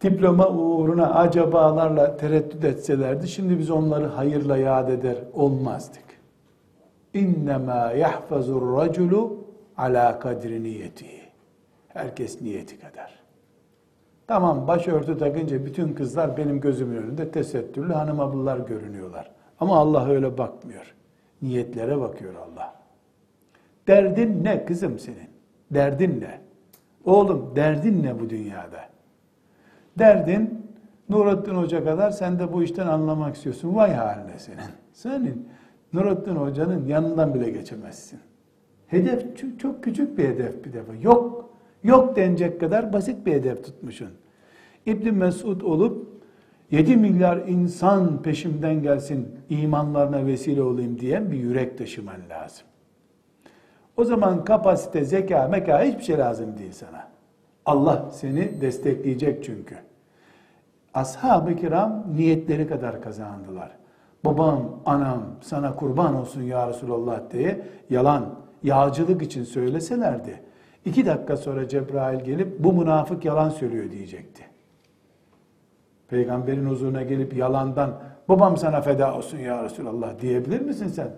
Speaker 1: diploma uğruna acabalarla tereddüt etselerdi şimdi biz onları hayırla yad eder olmazdık. İnnemâ yahfazur raculu ala kadri niyeti. Herkes niyeti kadar. Tamam başörtü takınca bütün kızlar benim gözümün önünde tesettürlü hanım ablalar görünüyorlar. Ama Allah öyle bakmıyor. Niyetlere bakıyor Allah. Derdin ne kızım senin? Derdin ne? Oğlum derdin ne bu dünyada? Derdin Nurattin Hoca kadar sen de bu işten anlamak istiyorsun. Vay haline senin. Senin Nurattin Hoca'nın yanından bile geçemezsin. Hedef çok küçük bir hedef bir defa. Yok. Yok denecek kadar basit bir hedef tutmuşsun. İbn Mesud olup 7 milyar insan peşimden gelsin, imanlarına vesile olayım diyen bir yürek taşıman lazım. O zaman kapasite, zeka, meka hiçbir şey lazım değil sana. Allah seni destekleyecek çünkü. Ashab-ı kiram niyetleri kadar kazandılar. Babam, anam sana kurban olsun ya Resulallah diye yalan, yağcılık için söyleselerdi. iki dakika sonra Cebrail gelip bu münafık yalan söylüyor diyecekti. Peygamberin huzuruna gelip yalandan babam sana feda olsun ya Resulallah diyebilir misin sen?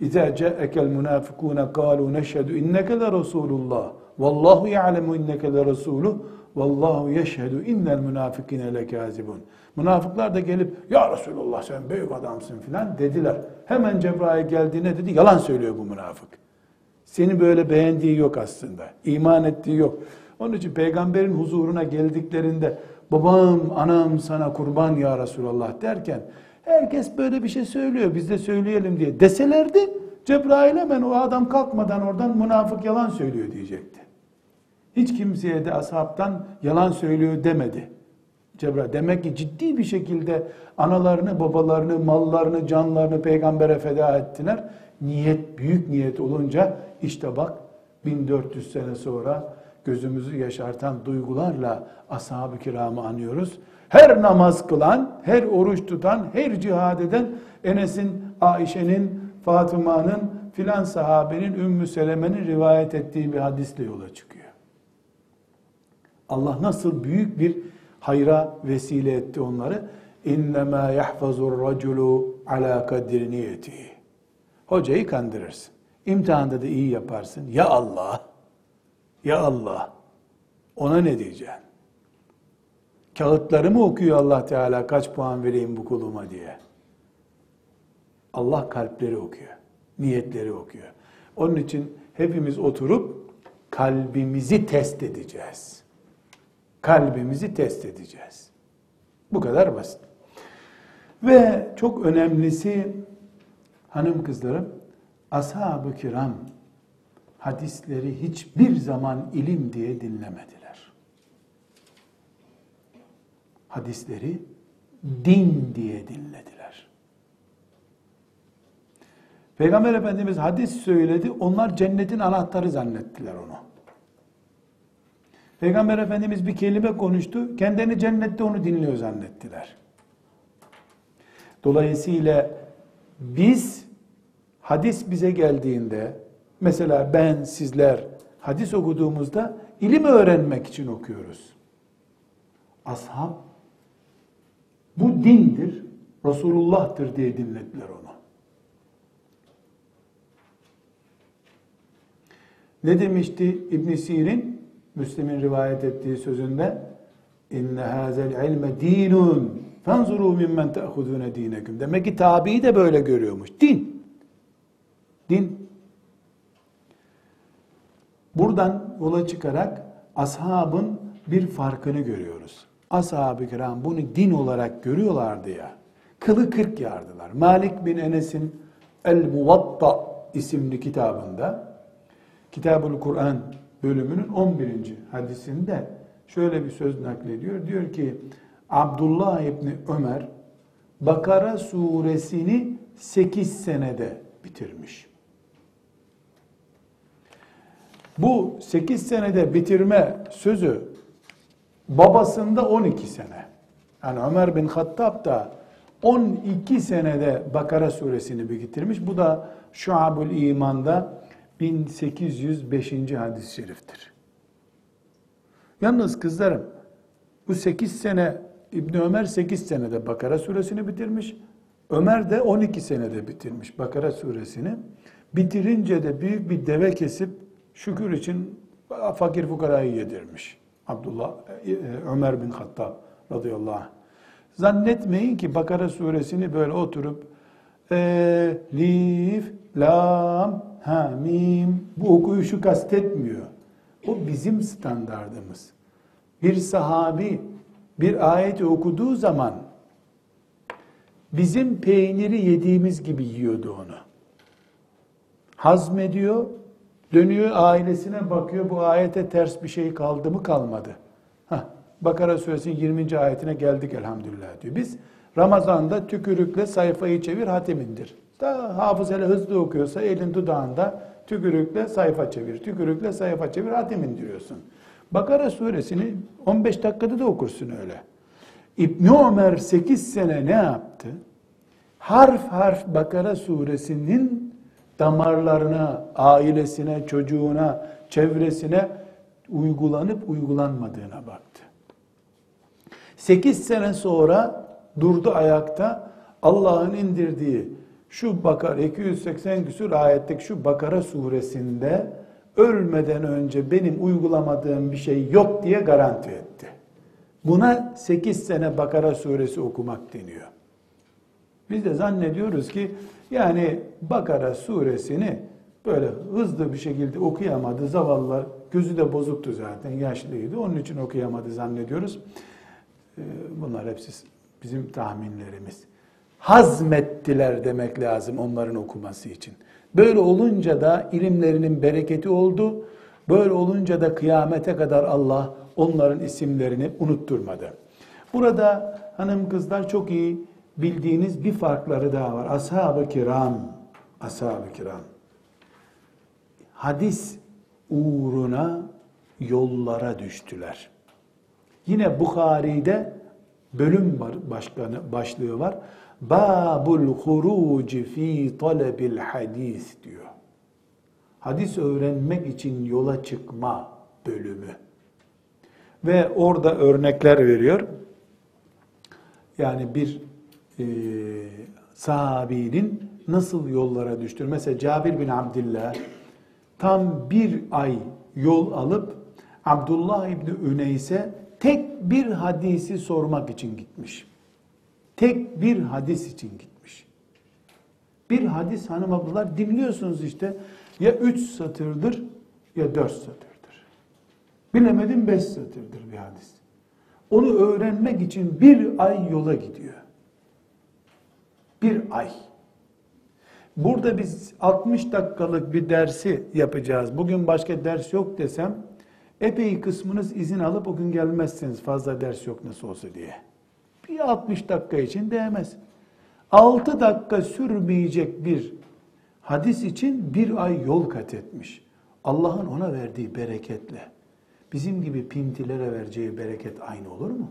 Speaker 1: İza ca'ekel munafikune kalu neşhedü inneke le Resulullah. Vallahu ya'lemu inneke le Resulü. Vallahu yeşhedü innel münafikine lekazibun. Münafıklar da gelip ya Resulullah sen büyük adamsın filan dediler. Hemen Cebrail geldiğine dedi yalan söylüyor bu münafık. Seni böyle beğendiği yok aslında. iman ettiği yok. Onun için peygamberin huzuruna geldiklerinde babam anam sana kurban ya Resulallah derken herkes böyle bir şey söylüyor biz de söyleyelim diye deselerdi Cebrail hemen o adam kalkmadan oradan münafık yalan söylüyor diyecekti. Hiç kimseye de ashabtan yalan söylüyor demedi. Cebrail demek ki ciddi bir şekilde analarını, babalarını, mallarını, canlarını peygambere feda ettiler. Niyet, büyük niyet olunca işte bak 1400 sene sonra gözümüzü yaşartan duygularla ashab-ı kiramı anıyoruz. Her namaz kılan, her oruç tutan, her cihad eden Enes'in, Ayşe'nin, Fatıma'nın, filan sahabenin, Ümmü Seleme'nin rivayet ettiği bir hadisle yola çıkıyor. Allah nasıl büyük bir hayra vesile etti onları. İnnemâ yahfazur raculu ala kadri niyetihi. Hocayı kandırırsın. İmtihanda da iyi yaparsın. Ya Allah, ya Allah, ona ne diyeceksin? Kağıtları mı okuyor Allah Teala kaç puan vereyim bu kuluma diye? Allah kalpleri okuyor, niyetleri okuyor. Onun için hepimiz oturup kalbimizi test edeceğiz. Kalbimizi test edeceğiz. Bu kadar basit. Ve çok önemlisi hanım kızlarım, ashab-ı kiram hadisleri hiçbir zaman ilim diye dinlemediler. Hadisleri din diye dinlediler. Peygamber Efendimiz hadis söyledi, onlar cennetin anahtarı zannettiler onu. Peygamber Efendimiz bir kelime konuştu, kendini cennette onu dinliyor zannettiler. Dolayısıyla biz hadis bize geldiğinde mesela ben sizler hadis okuduğumuzda ilim öğrenmek için okuyoruz. Ashab bu dindir, Resulullah'tır diye dinlediler onu. Ne demişti İbn Sirin? Müslim'in rivayet ettiği sözünde inne hazel ilme dinun fenzuru mimmen te'hudune dinekum. Demek ki tabi'i de böyle görüyormuş. Din. Din. Buradan yola çıkarak ashabın bir farkını görüyoruz. Ashab-ı kiram bunu din olarak görüyorlardı ya. Kılı kırk yardılar. Malik bin Enes'in El Muvatta isimli kitabında Kitabul Kur'an bölümünün 11. hadisinde şöyle bir söz naklediyor. Diyor ki Abdullah İbni Ömer Bakara suresini 8 senede bitirmiş. Bu 8 senede bitirme sözü babasında 12 sene. Yani Ömer bin Hattab da 12 senede Bakara suresini bitirmiş. Bu da Şuabul İman'da 1805. hadis-i şeriftir. Yalnız kızlarım bu 8 sene İbni Ömer 8 senede Bakara suresini bitirmiş. Ömer de 12 senede bitirmiş Bakara suresini. Bitirince de büyük bir deve kesip şükür için fakir fukarayı yedirmiş. Abdullah e, e, Ömer bin Hattab radıyallahu anh. Zannetmeyin ki Bakara suresini böyle oturup Elif, Lam, Ha, Mim bu okuyuşu kastetmiyor. O bizim standardımız. Bir sahabi bir ayeti okuduğu zaman bizim peyniri yediğimiz gibi yiyordu onu. Hazmediyor, dönüyor ailesine bakıyor bu ayete ters bir şey kaldı mı kalmadı. Heh, Bakara suresinin 20. ayetine geldik elhamdülillah diyor. Biz Ramazan'da tükürükle sayfayı çevir hatimindir. Da hafız hele hızlı okuyorsa elin dudağında tükürükle sayfa çevir, tükürükle sayfa çevir hatim indiriyorsun. Bakara suresini 15 dakikada da okursun öyle. İbn Ömer 8 sene ne yaptı? Harf harf Bakara suresinin damarlarına, ailesine, çocuğuna, çevresine uygulanıp uygulanmadığına baktı. 8 sene sonra durdu ayakta Allah'ın indirdiği şu Bakara 280 küsur ayetteki şu Bakara suresinde ölmeden önce benim uygulamadığım bir şey yok diye garanti etti. Buna 8 sene Bakara suresi okumak deniyor. Biz de zannediyoruz ki yani Bakara suresini böyle hızlı bir şekilde okuyamadı. Zavallılar gözü de bozuktu zaten yaşlıydı. Onun için okuyamadı zannediyoruz. Ee, bunlar hepsi bizim tahminlerimiz. Hazmettiler demek lazım onların okuması için. Böyle olunca da ilimlerinin bereketi oldu. Böyle olunca da kıyamete kadar Allah onların isimlerini unutturmadı. Burada hanım kızlar çok iyi bildiğiniz bir farkları daha var. Ashab-ı kiram, ashab-ı kiram. Hadis uğruna yollara düştüler. Yine Bukhari'de bölüm başkanı başlığı var. Babul huruci fi talebil hadis diyor. Hadis öğrenmek için yola çıkma bölümü. Ve orada örnekler veriyor. Yani bir e, sahabinin nasıl yollara düştür. Mesela Cabir bin Abdillah tam bir ay yol alıp Abdullah İbni Üneys'e tek bir hadisi sormak için gitmiş. Tek bir hadis için gitmiş. Bir hadis hanım ablalar dinliyorsunuz işte ya üç satırdır ya dört satırdır. Bilemedim beş satırdır bir hadis. Onu öğrenmek için bir ay yola gidiyor. Bir ay. Burada biz 60 dakikalık bir dersi yapacağız. Bugün başka ders yok desem epey kısmınız izin alıp o gün gelmezsiniz fazla ders yok nasıl olsa diye. Bir 60 dakika için değmez. 6 dakika sürmeyecek bir hadis için bir ay yol kat etmiş. Allah'ın ona verdiği bereketle bizim gibi pintilere vereceği bereket aynı olur mu?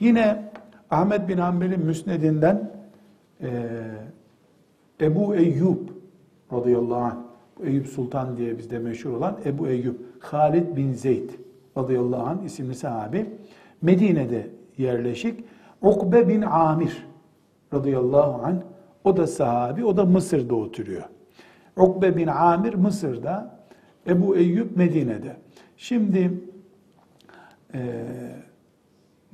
Speaker 1: Yine Ahmet bin Hanbel'in müsnedinden e, Ebu Eyyub radıyallahu anh, Eyüp Sultan diye bizde meşhur olan Ebu Eyyub, Halid bin Zeyd radıyallahu anh isimli sahabi Medine'de yerleşik. Ukbe bin Amir radıyallahu anh o da sahabi, o da Mısır'da oturuyor. Ukbe bin Amir Mısır'da, Ebu Eyyub Medine'de. Şimdi e,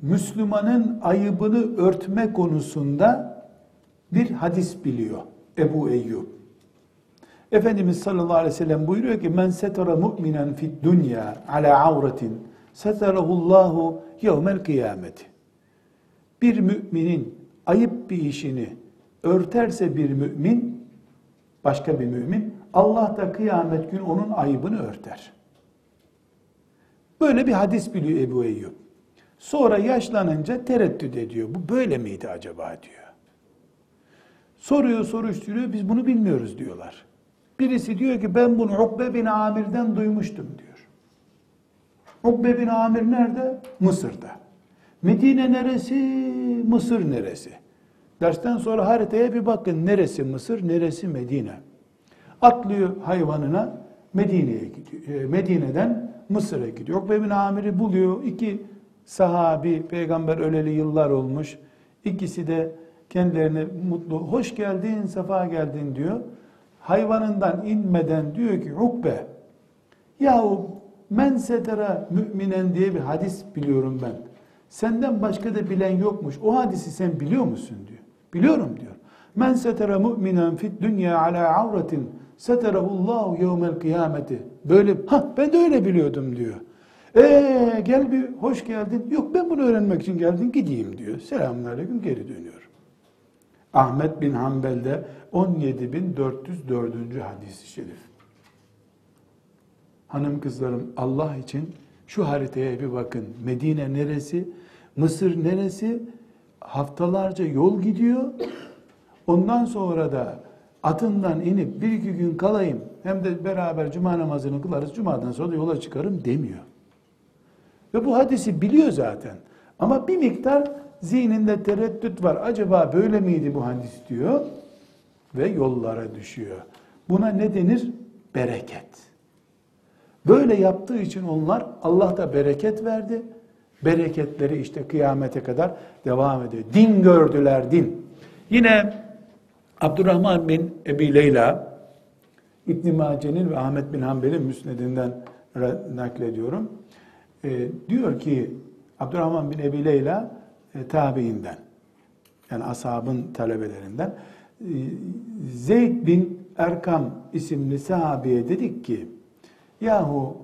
Speaker 1: Müslümanın ayıbını örtme konusunda bir hadis biliyor Ebu Eyyub. Efendimiz sallallahu aleyhi ve sellem buyuruyor ki men setara mu'minen fid dünya ala avretin setarahullahu yevmel kıyameti. Bir müminin ayıp bir işini örterse bir mümin, başka bir mümin, Allah da kıyamet günü onun ayıbını örter. Böyle bir hadis biliyor Ebu Eyyub. Sonra yaşlanınca tereddüt ediyor. Bu böyle miydi acaba diyor. Soruyor, soruşturuyor. Biz bunu bilmiyoruz diyorlar. Birisi diyor ki ben bunu Ukbe bin Amir'den duymuştum diyor. Ukbe bin Amir nerede? Mısır'da. Medine neresi? Mısır neresi? Dersten sonra haritaya bir bakın. Neresi Mısır, neresi Medine? Atlıyor hayvanına Medine'ye gidiyor. E, Medine'den Mısır'a gidiyor. Ukbe bin Amir'i buluyor. İki sahabi, peygamber öleli yıllar olmuş. İkisi de kendilerine mutlu, hoş geldin, sefa geldin diyor. Hayvanından inmeden diyor ki Ukbe, yahu men sedera müminen diye bir hadis biliyorum ben. Senden başka da bilen yokmuş. O hadisi sen biliyor musun diyor. Biliyorum diyor. Men setera mu'minen fit dünya ala avretin seterahullahu yevmel kıyameti. Böyle, ha ben de öyle biliyordum diyor. Ee gel bir hoş geldin. Yok ben bunu öğrenmek için geldim gideyim diyor. Selamünaleyküm geri dönüyor. Ahmet bin Hanbel'de 17404. hadisi şerif. Hanım kızlarım Allah için şu haritaya bir bakın. Medine neresi? Mısır neresi? Haftalarca yol gidiyor. Ondan sonra da atından inip bir iki gün kalayım hem de beraber cuma namazını kılarız. Cumadan sonra da yola çıkarım demiyor. Ve bu hadisi biliyor zaten. Ama bir miktar zihninde tereddüt var. Acaba böyle miydi bu hadis diyor ve yollara düşüyor. Buna ne denir? Bereket. Böyle yaptığı için onlar Allah da bereket verdi. Bereketleri işte kıyamete kadar devam ediyor. Din gördüler din. Yine Abdurrahman bin Ebi Leyla İbn Mace'nin ve Ahmet bin Hanbel'in müsnedinden naklediyorum. E, diyor ki Abdurrahman bin Ebi Leyla e, tabiinden yani ashabın talebelerinden e, Zeyd bin Erkam isimli sahabeye dedik ki yahu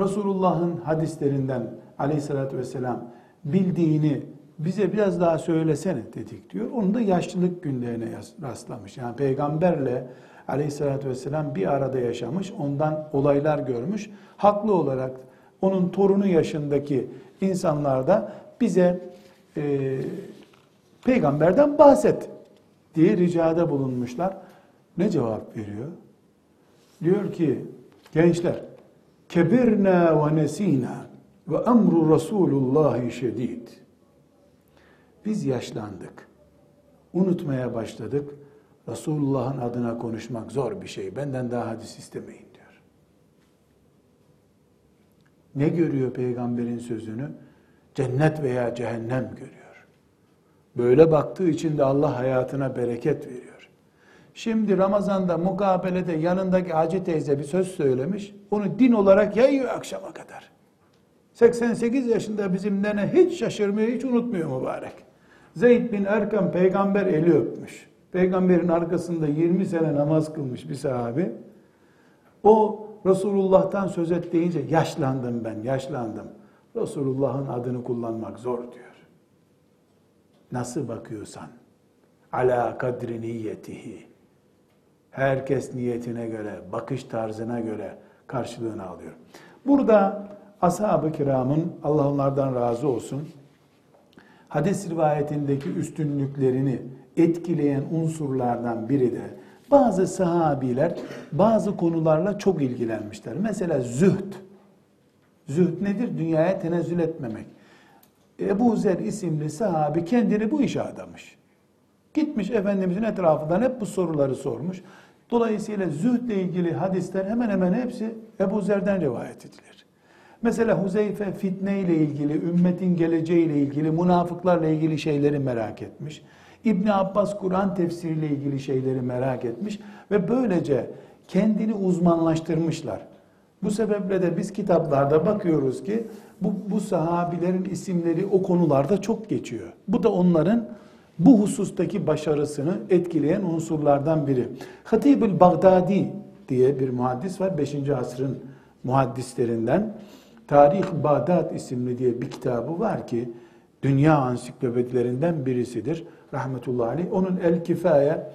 Speaker 1: Resulullah'ın hadislerinden aleyhissalatü vesselam bildiğini bize biraz daha söylesene dedik diyor. Onu da yaşlılık günlerine rastlamış. Yani peygamberle aleyhissalatü vesselam bir arada yaşamış, ondan olaylar görmüş. Haklı olarak onun torunu yaşındaki insanlar da bize e, peygamberden bahset diye ricada bulunmuşlar. Ne cevap veriyor? Diyor ki gençler kebirna ve nesina ve emru Resulullah şedid. Biz yaşlandık. Unutmaya başladık. Resulullah'ın adına konuşmak zor bir şey. Benden daha hadis istemeyin diyor. Ne görüyor peygamberin sözünü? Cennet veya cehennem görüyor. Böyle baktığı için de Allah hayatına bereket veriyor. Şimdi Ramazan'da mukabelede yanındaki Hacı teyze bir söz söylemiş. Onu din olarak yayıyor akşama kadar. 88 yaşında bizim nene hiç şaşırmıyor, hiç unutmuyor mübarek. Zeyd bin Erkam peygamber eli öpmüş. Peygamberin arkasında 20 sene namaz kılmış bir sahabi. O Resulullah'tan söz et deyince yaşlandım ben, yaşlandım. Resulullah'ın adını kullanmak zor diyor. Nasıl bakıyorsan, ala kadri niyetihi. Herkes niyetine göre, bakış tarzına göre karşılığını alıyor. Burada ashab-ı kiramın, Allah onlardan razı olsun, hadis rivayetindeki üstünlüklerini etkileyen unsurlardan biri de bazı sahabiler bazı konularla çok ilgilenmişler. Mesela zühd. Zühd nedir? Dünyaya tenezzül etmemek. Ebu Zer isimli sahabi kendini bu işe adamış. Gitmiş Efendimizin etrafından hep bu soruları sormuş. Dolayısıyla zühdle ilgili hadisler hemen hemen hepsi Ebu Zer'den rivayet edilir. Mesela Huzeyfe fitne ile ilgili, ümmetin geleceği ile ilgili, münafıklarla ilgili şeyleri merak etmiş. İbn Abbas Kur'an tefsiriyle ilgili şeyleri merak etmiş ve böylece kendini uzmanlaştırmışlar. Bu sebeple de biz kitaplarda bakıyoruz ki bu, bu sahabilerin isimleri o konularda çok geçiyor. Bu da onların bu husustaki başarısını etkileyen unsurlardan biri. Hatib-ül Bagdadi diye bir muhaddis var. 5. asrın muhaddislerinden. Tarih Bağdat isimli diye bir kitabı var ki dünya ansiklopedilerinden birisidir. Rahmetullahi aleyh. Onun El Kifaye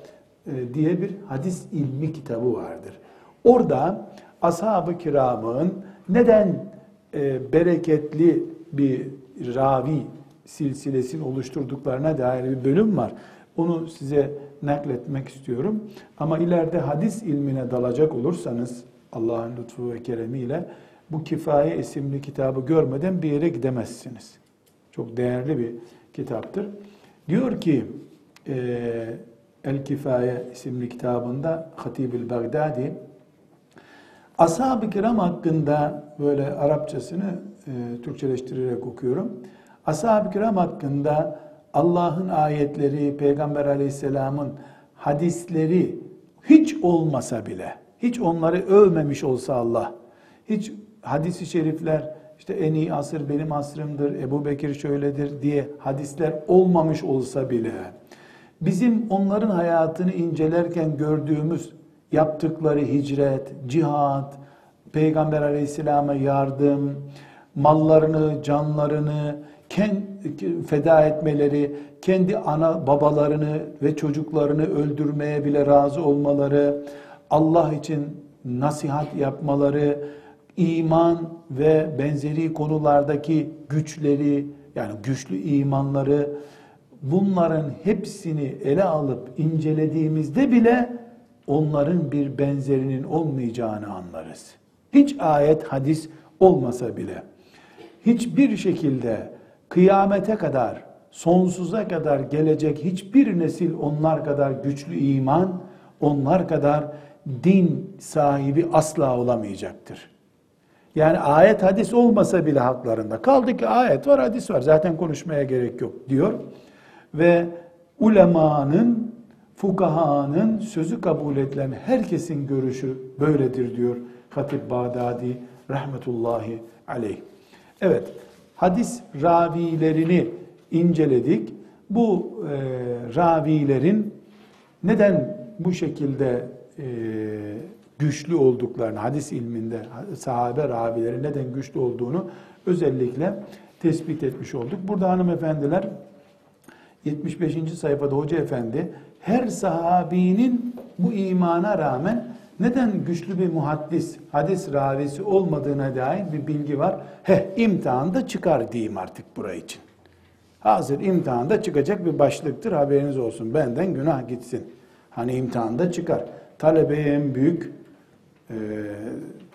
Speaker 1: e, diye bir hadis ilmi kitabı vardır. Orada ashab-ı kiramın neden e, bereketli bir ravi silsilesini oluşturduklarına dair bir bölüm var. Onu size nakletmek istiyorum. Ama ileride hadis ilmine dalacak olursanız Allah'ın lütfu ve keremiyle bu Kifaye isimli kitabı görmeden bir yere gidemezsiniz. Çok değerli bir kitaptır. Diyor ki e, El Kifaye isimli kitabında Hatib-ül Bagdadi Ashab-ı kiram hakkında böyle Arapçasını e, Türkçeleştirerek okuyorum. Ashab-ı kiram hakkında Allah'ın ayetleri, Peygamber aleyhisselamın hadisleri hiç olmasa bile, hiç onları övmemiş olsa Allah, hiç hadisi şerifler işte en iyi asır benim asrımdır, Ebu Bekir şöyledir diye hadisler olmamış olsa bile, bizim onların hayatını incelerken gördüğümüz yaptıkları hicret, cihat, Peygamber aleyhisselama yardım, mallarını, canlarını feda etmeleri, kendi ana babalarını ve çocuklarını öldürmeye bile razı olmaları, Allah için nasihat yapmaları, iman ve benzeri konulardaki güçleri, yani güçlü imanları, bunların hepsini ele alıp incelediğimizde bile onların bir benzerinin olmayacağını anlarız. Hiç ayet, hadis olmasa bile hiçbir şekilde kıyamete kadar, sonsuza kadar gelecek hiçbir nesil onlar kadar güçlü iman, onlar kadar din sahibi asla olamayacaktır. Yani ayet hadis olmasa bile haklarında. Kaldı ki ayet var, hadis var. Zaten konuşmaya gerek yok diyor. Ve ulemanın, fukahanın sözü kabul edilen herkesin görüşü böyledir diyor Hatip Bağdadi rahmetullahi aleyh. Evet, hadis ravilerini inceledik. Bu e, ravilerin neden bu şekilde e, güçlü olduklarını, hadis ilminde sahabe ravileri neden güçlü olduğunu özellikle tespit etmiş olduk. Burada hanımefendiler 75. sayfada Hoca Efendi her sahabinin bu imana rağmen neden güçlü bir muhaddis, hadis ravisi olmadığına dair bir bilgi var. He, imtihanda çıkar diyeyim artık burayı için. Hazır imtihanda çıkacak bir başlıktır haberiniz olsun. Benden günah gitsin. Hani imtihanda çıkar. Talebeye en büyük e,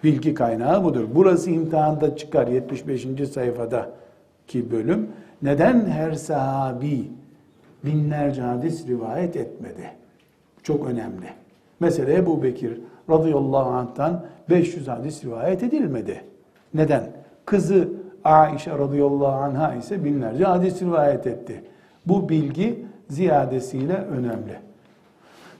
Speaker 1: bilgi kaynağı budur. Burası imtihanda çıkar 75. sayfada ki bölüm. Neden her sahabi binlerce hadis rivayet etmedi? Çok önemli. Mesela Ebu Bekir radıyallahu anh'tan 500 hadis rivayet edilmedi. Neden? Kızı Aişe radıyallahu anha ise binlerce hadis rivayet etti. Bu bilgi ziyadesiyle önemli.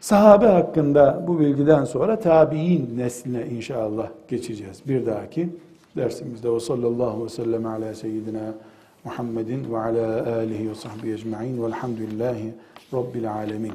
Speaker 1: Sahabe hakkında bu bilgiden sonra tabi'in nesline inşallah geçeceğiz. Bir dahaki dersimizde o sallallahu ve sellem ala seyyidina Muhammedin ve ala alihi ve sahbihi ecma'in velhamdülillahi rabbil alemin.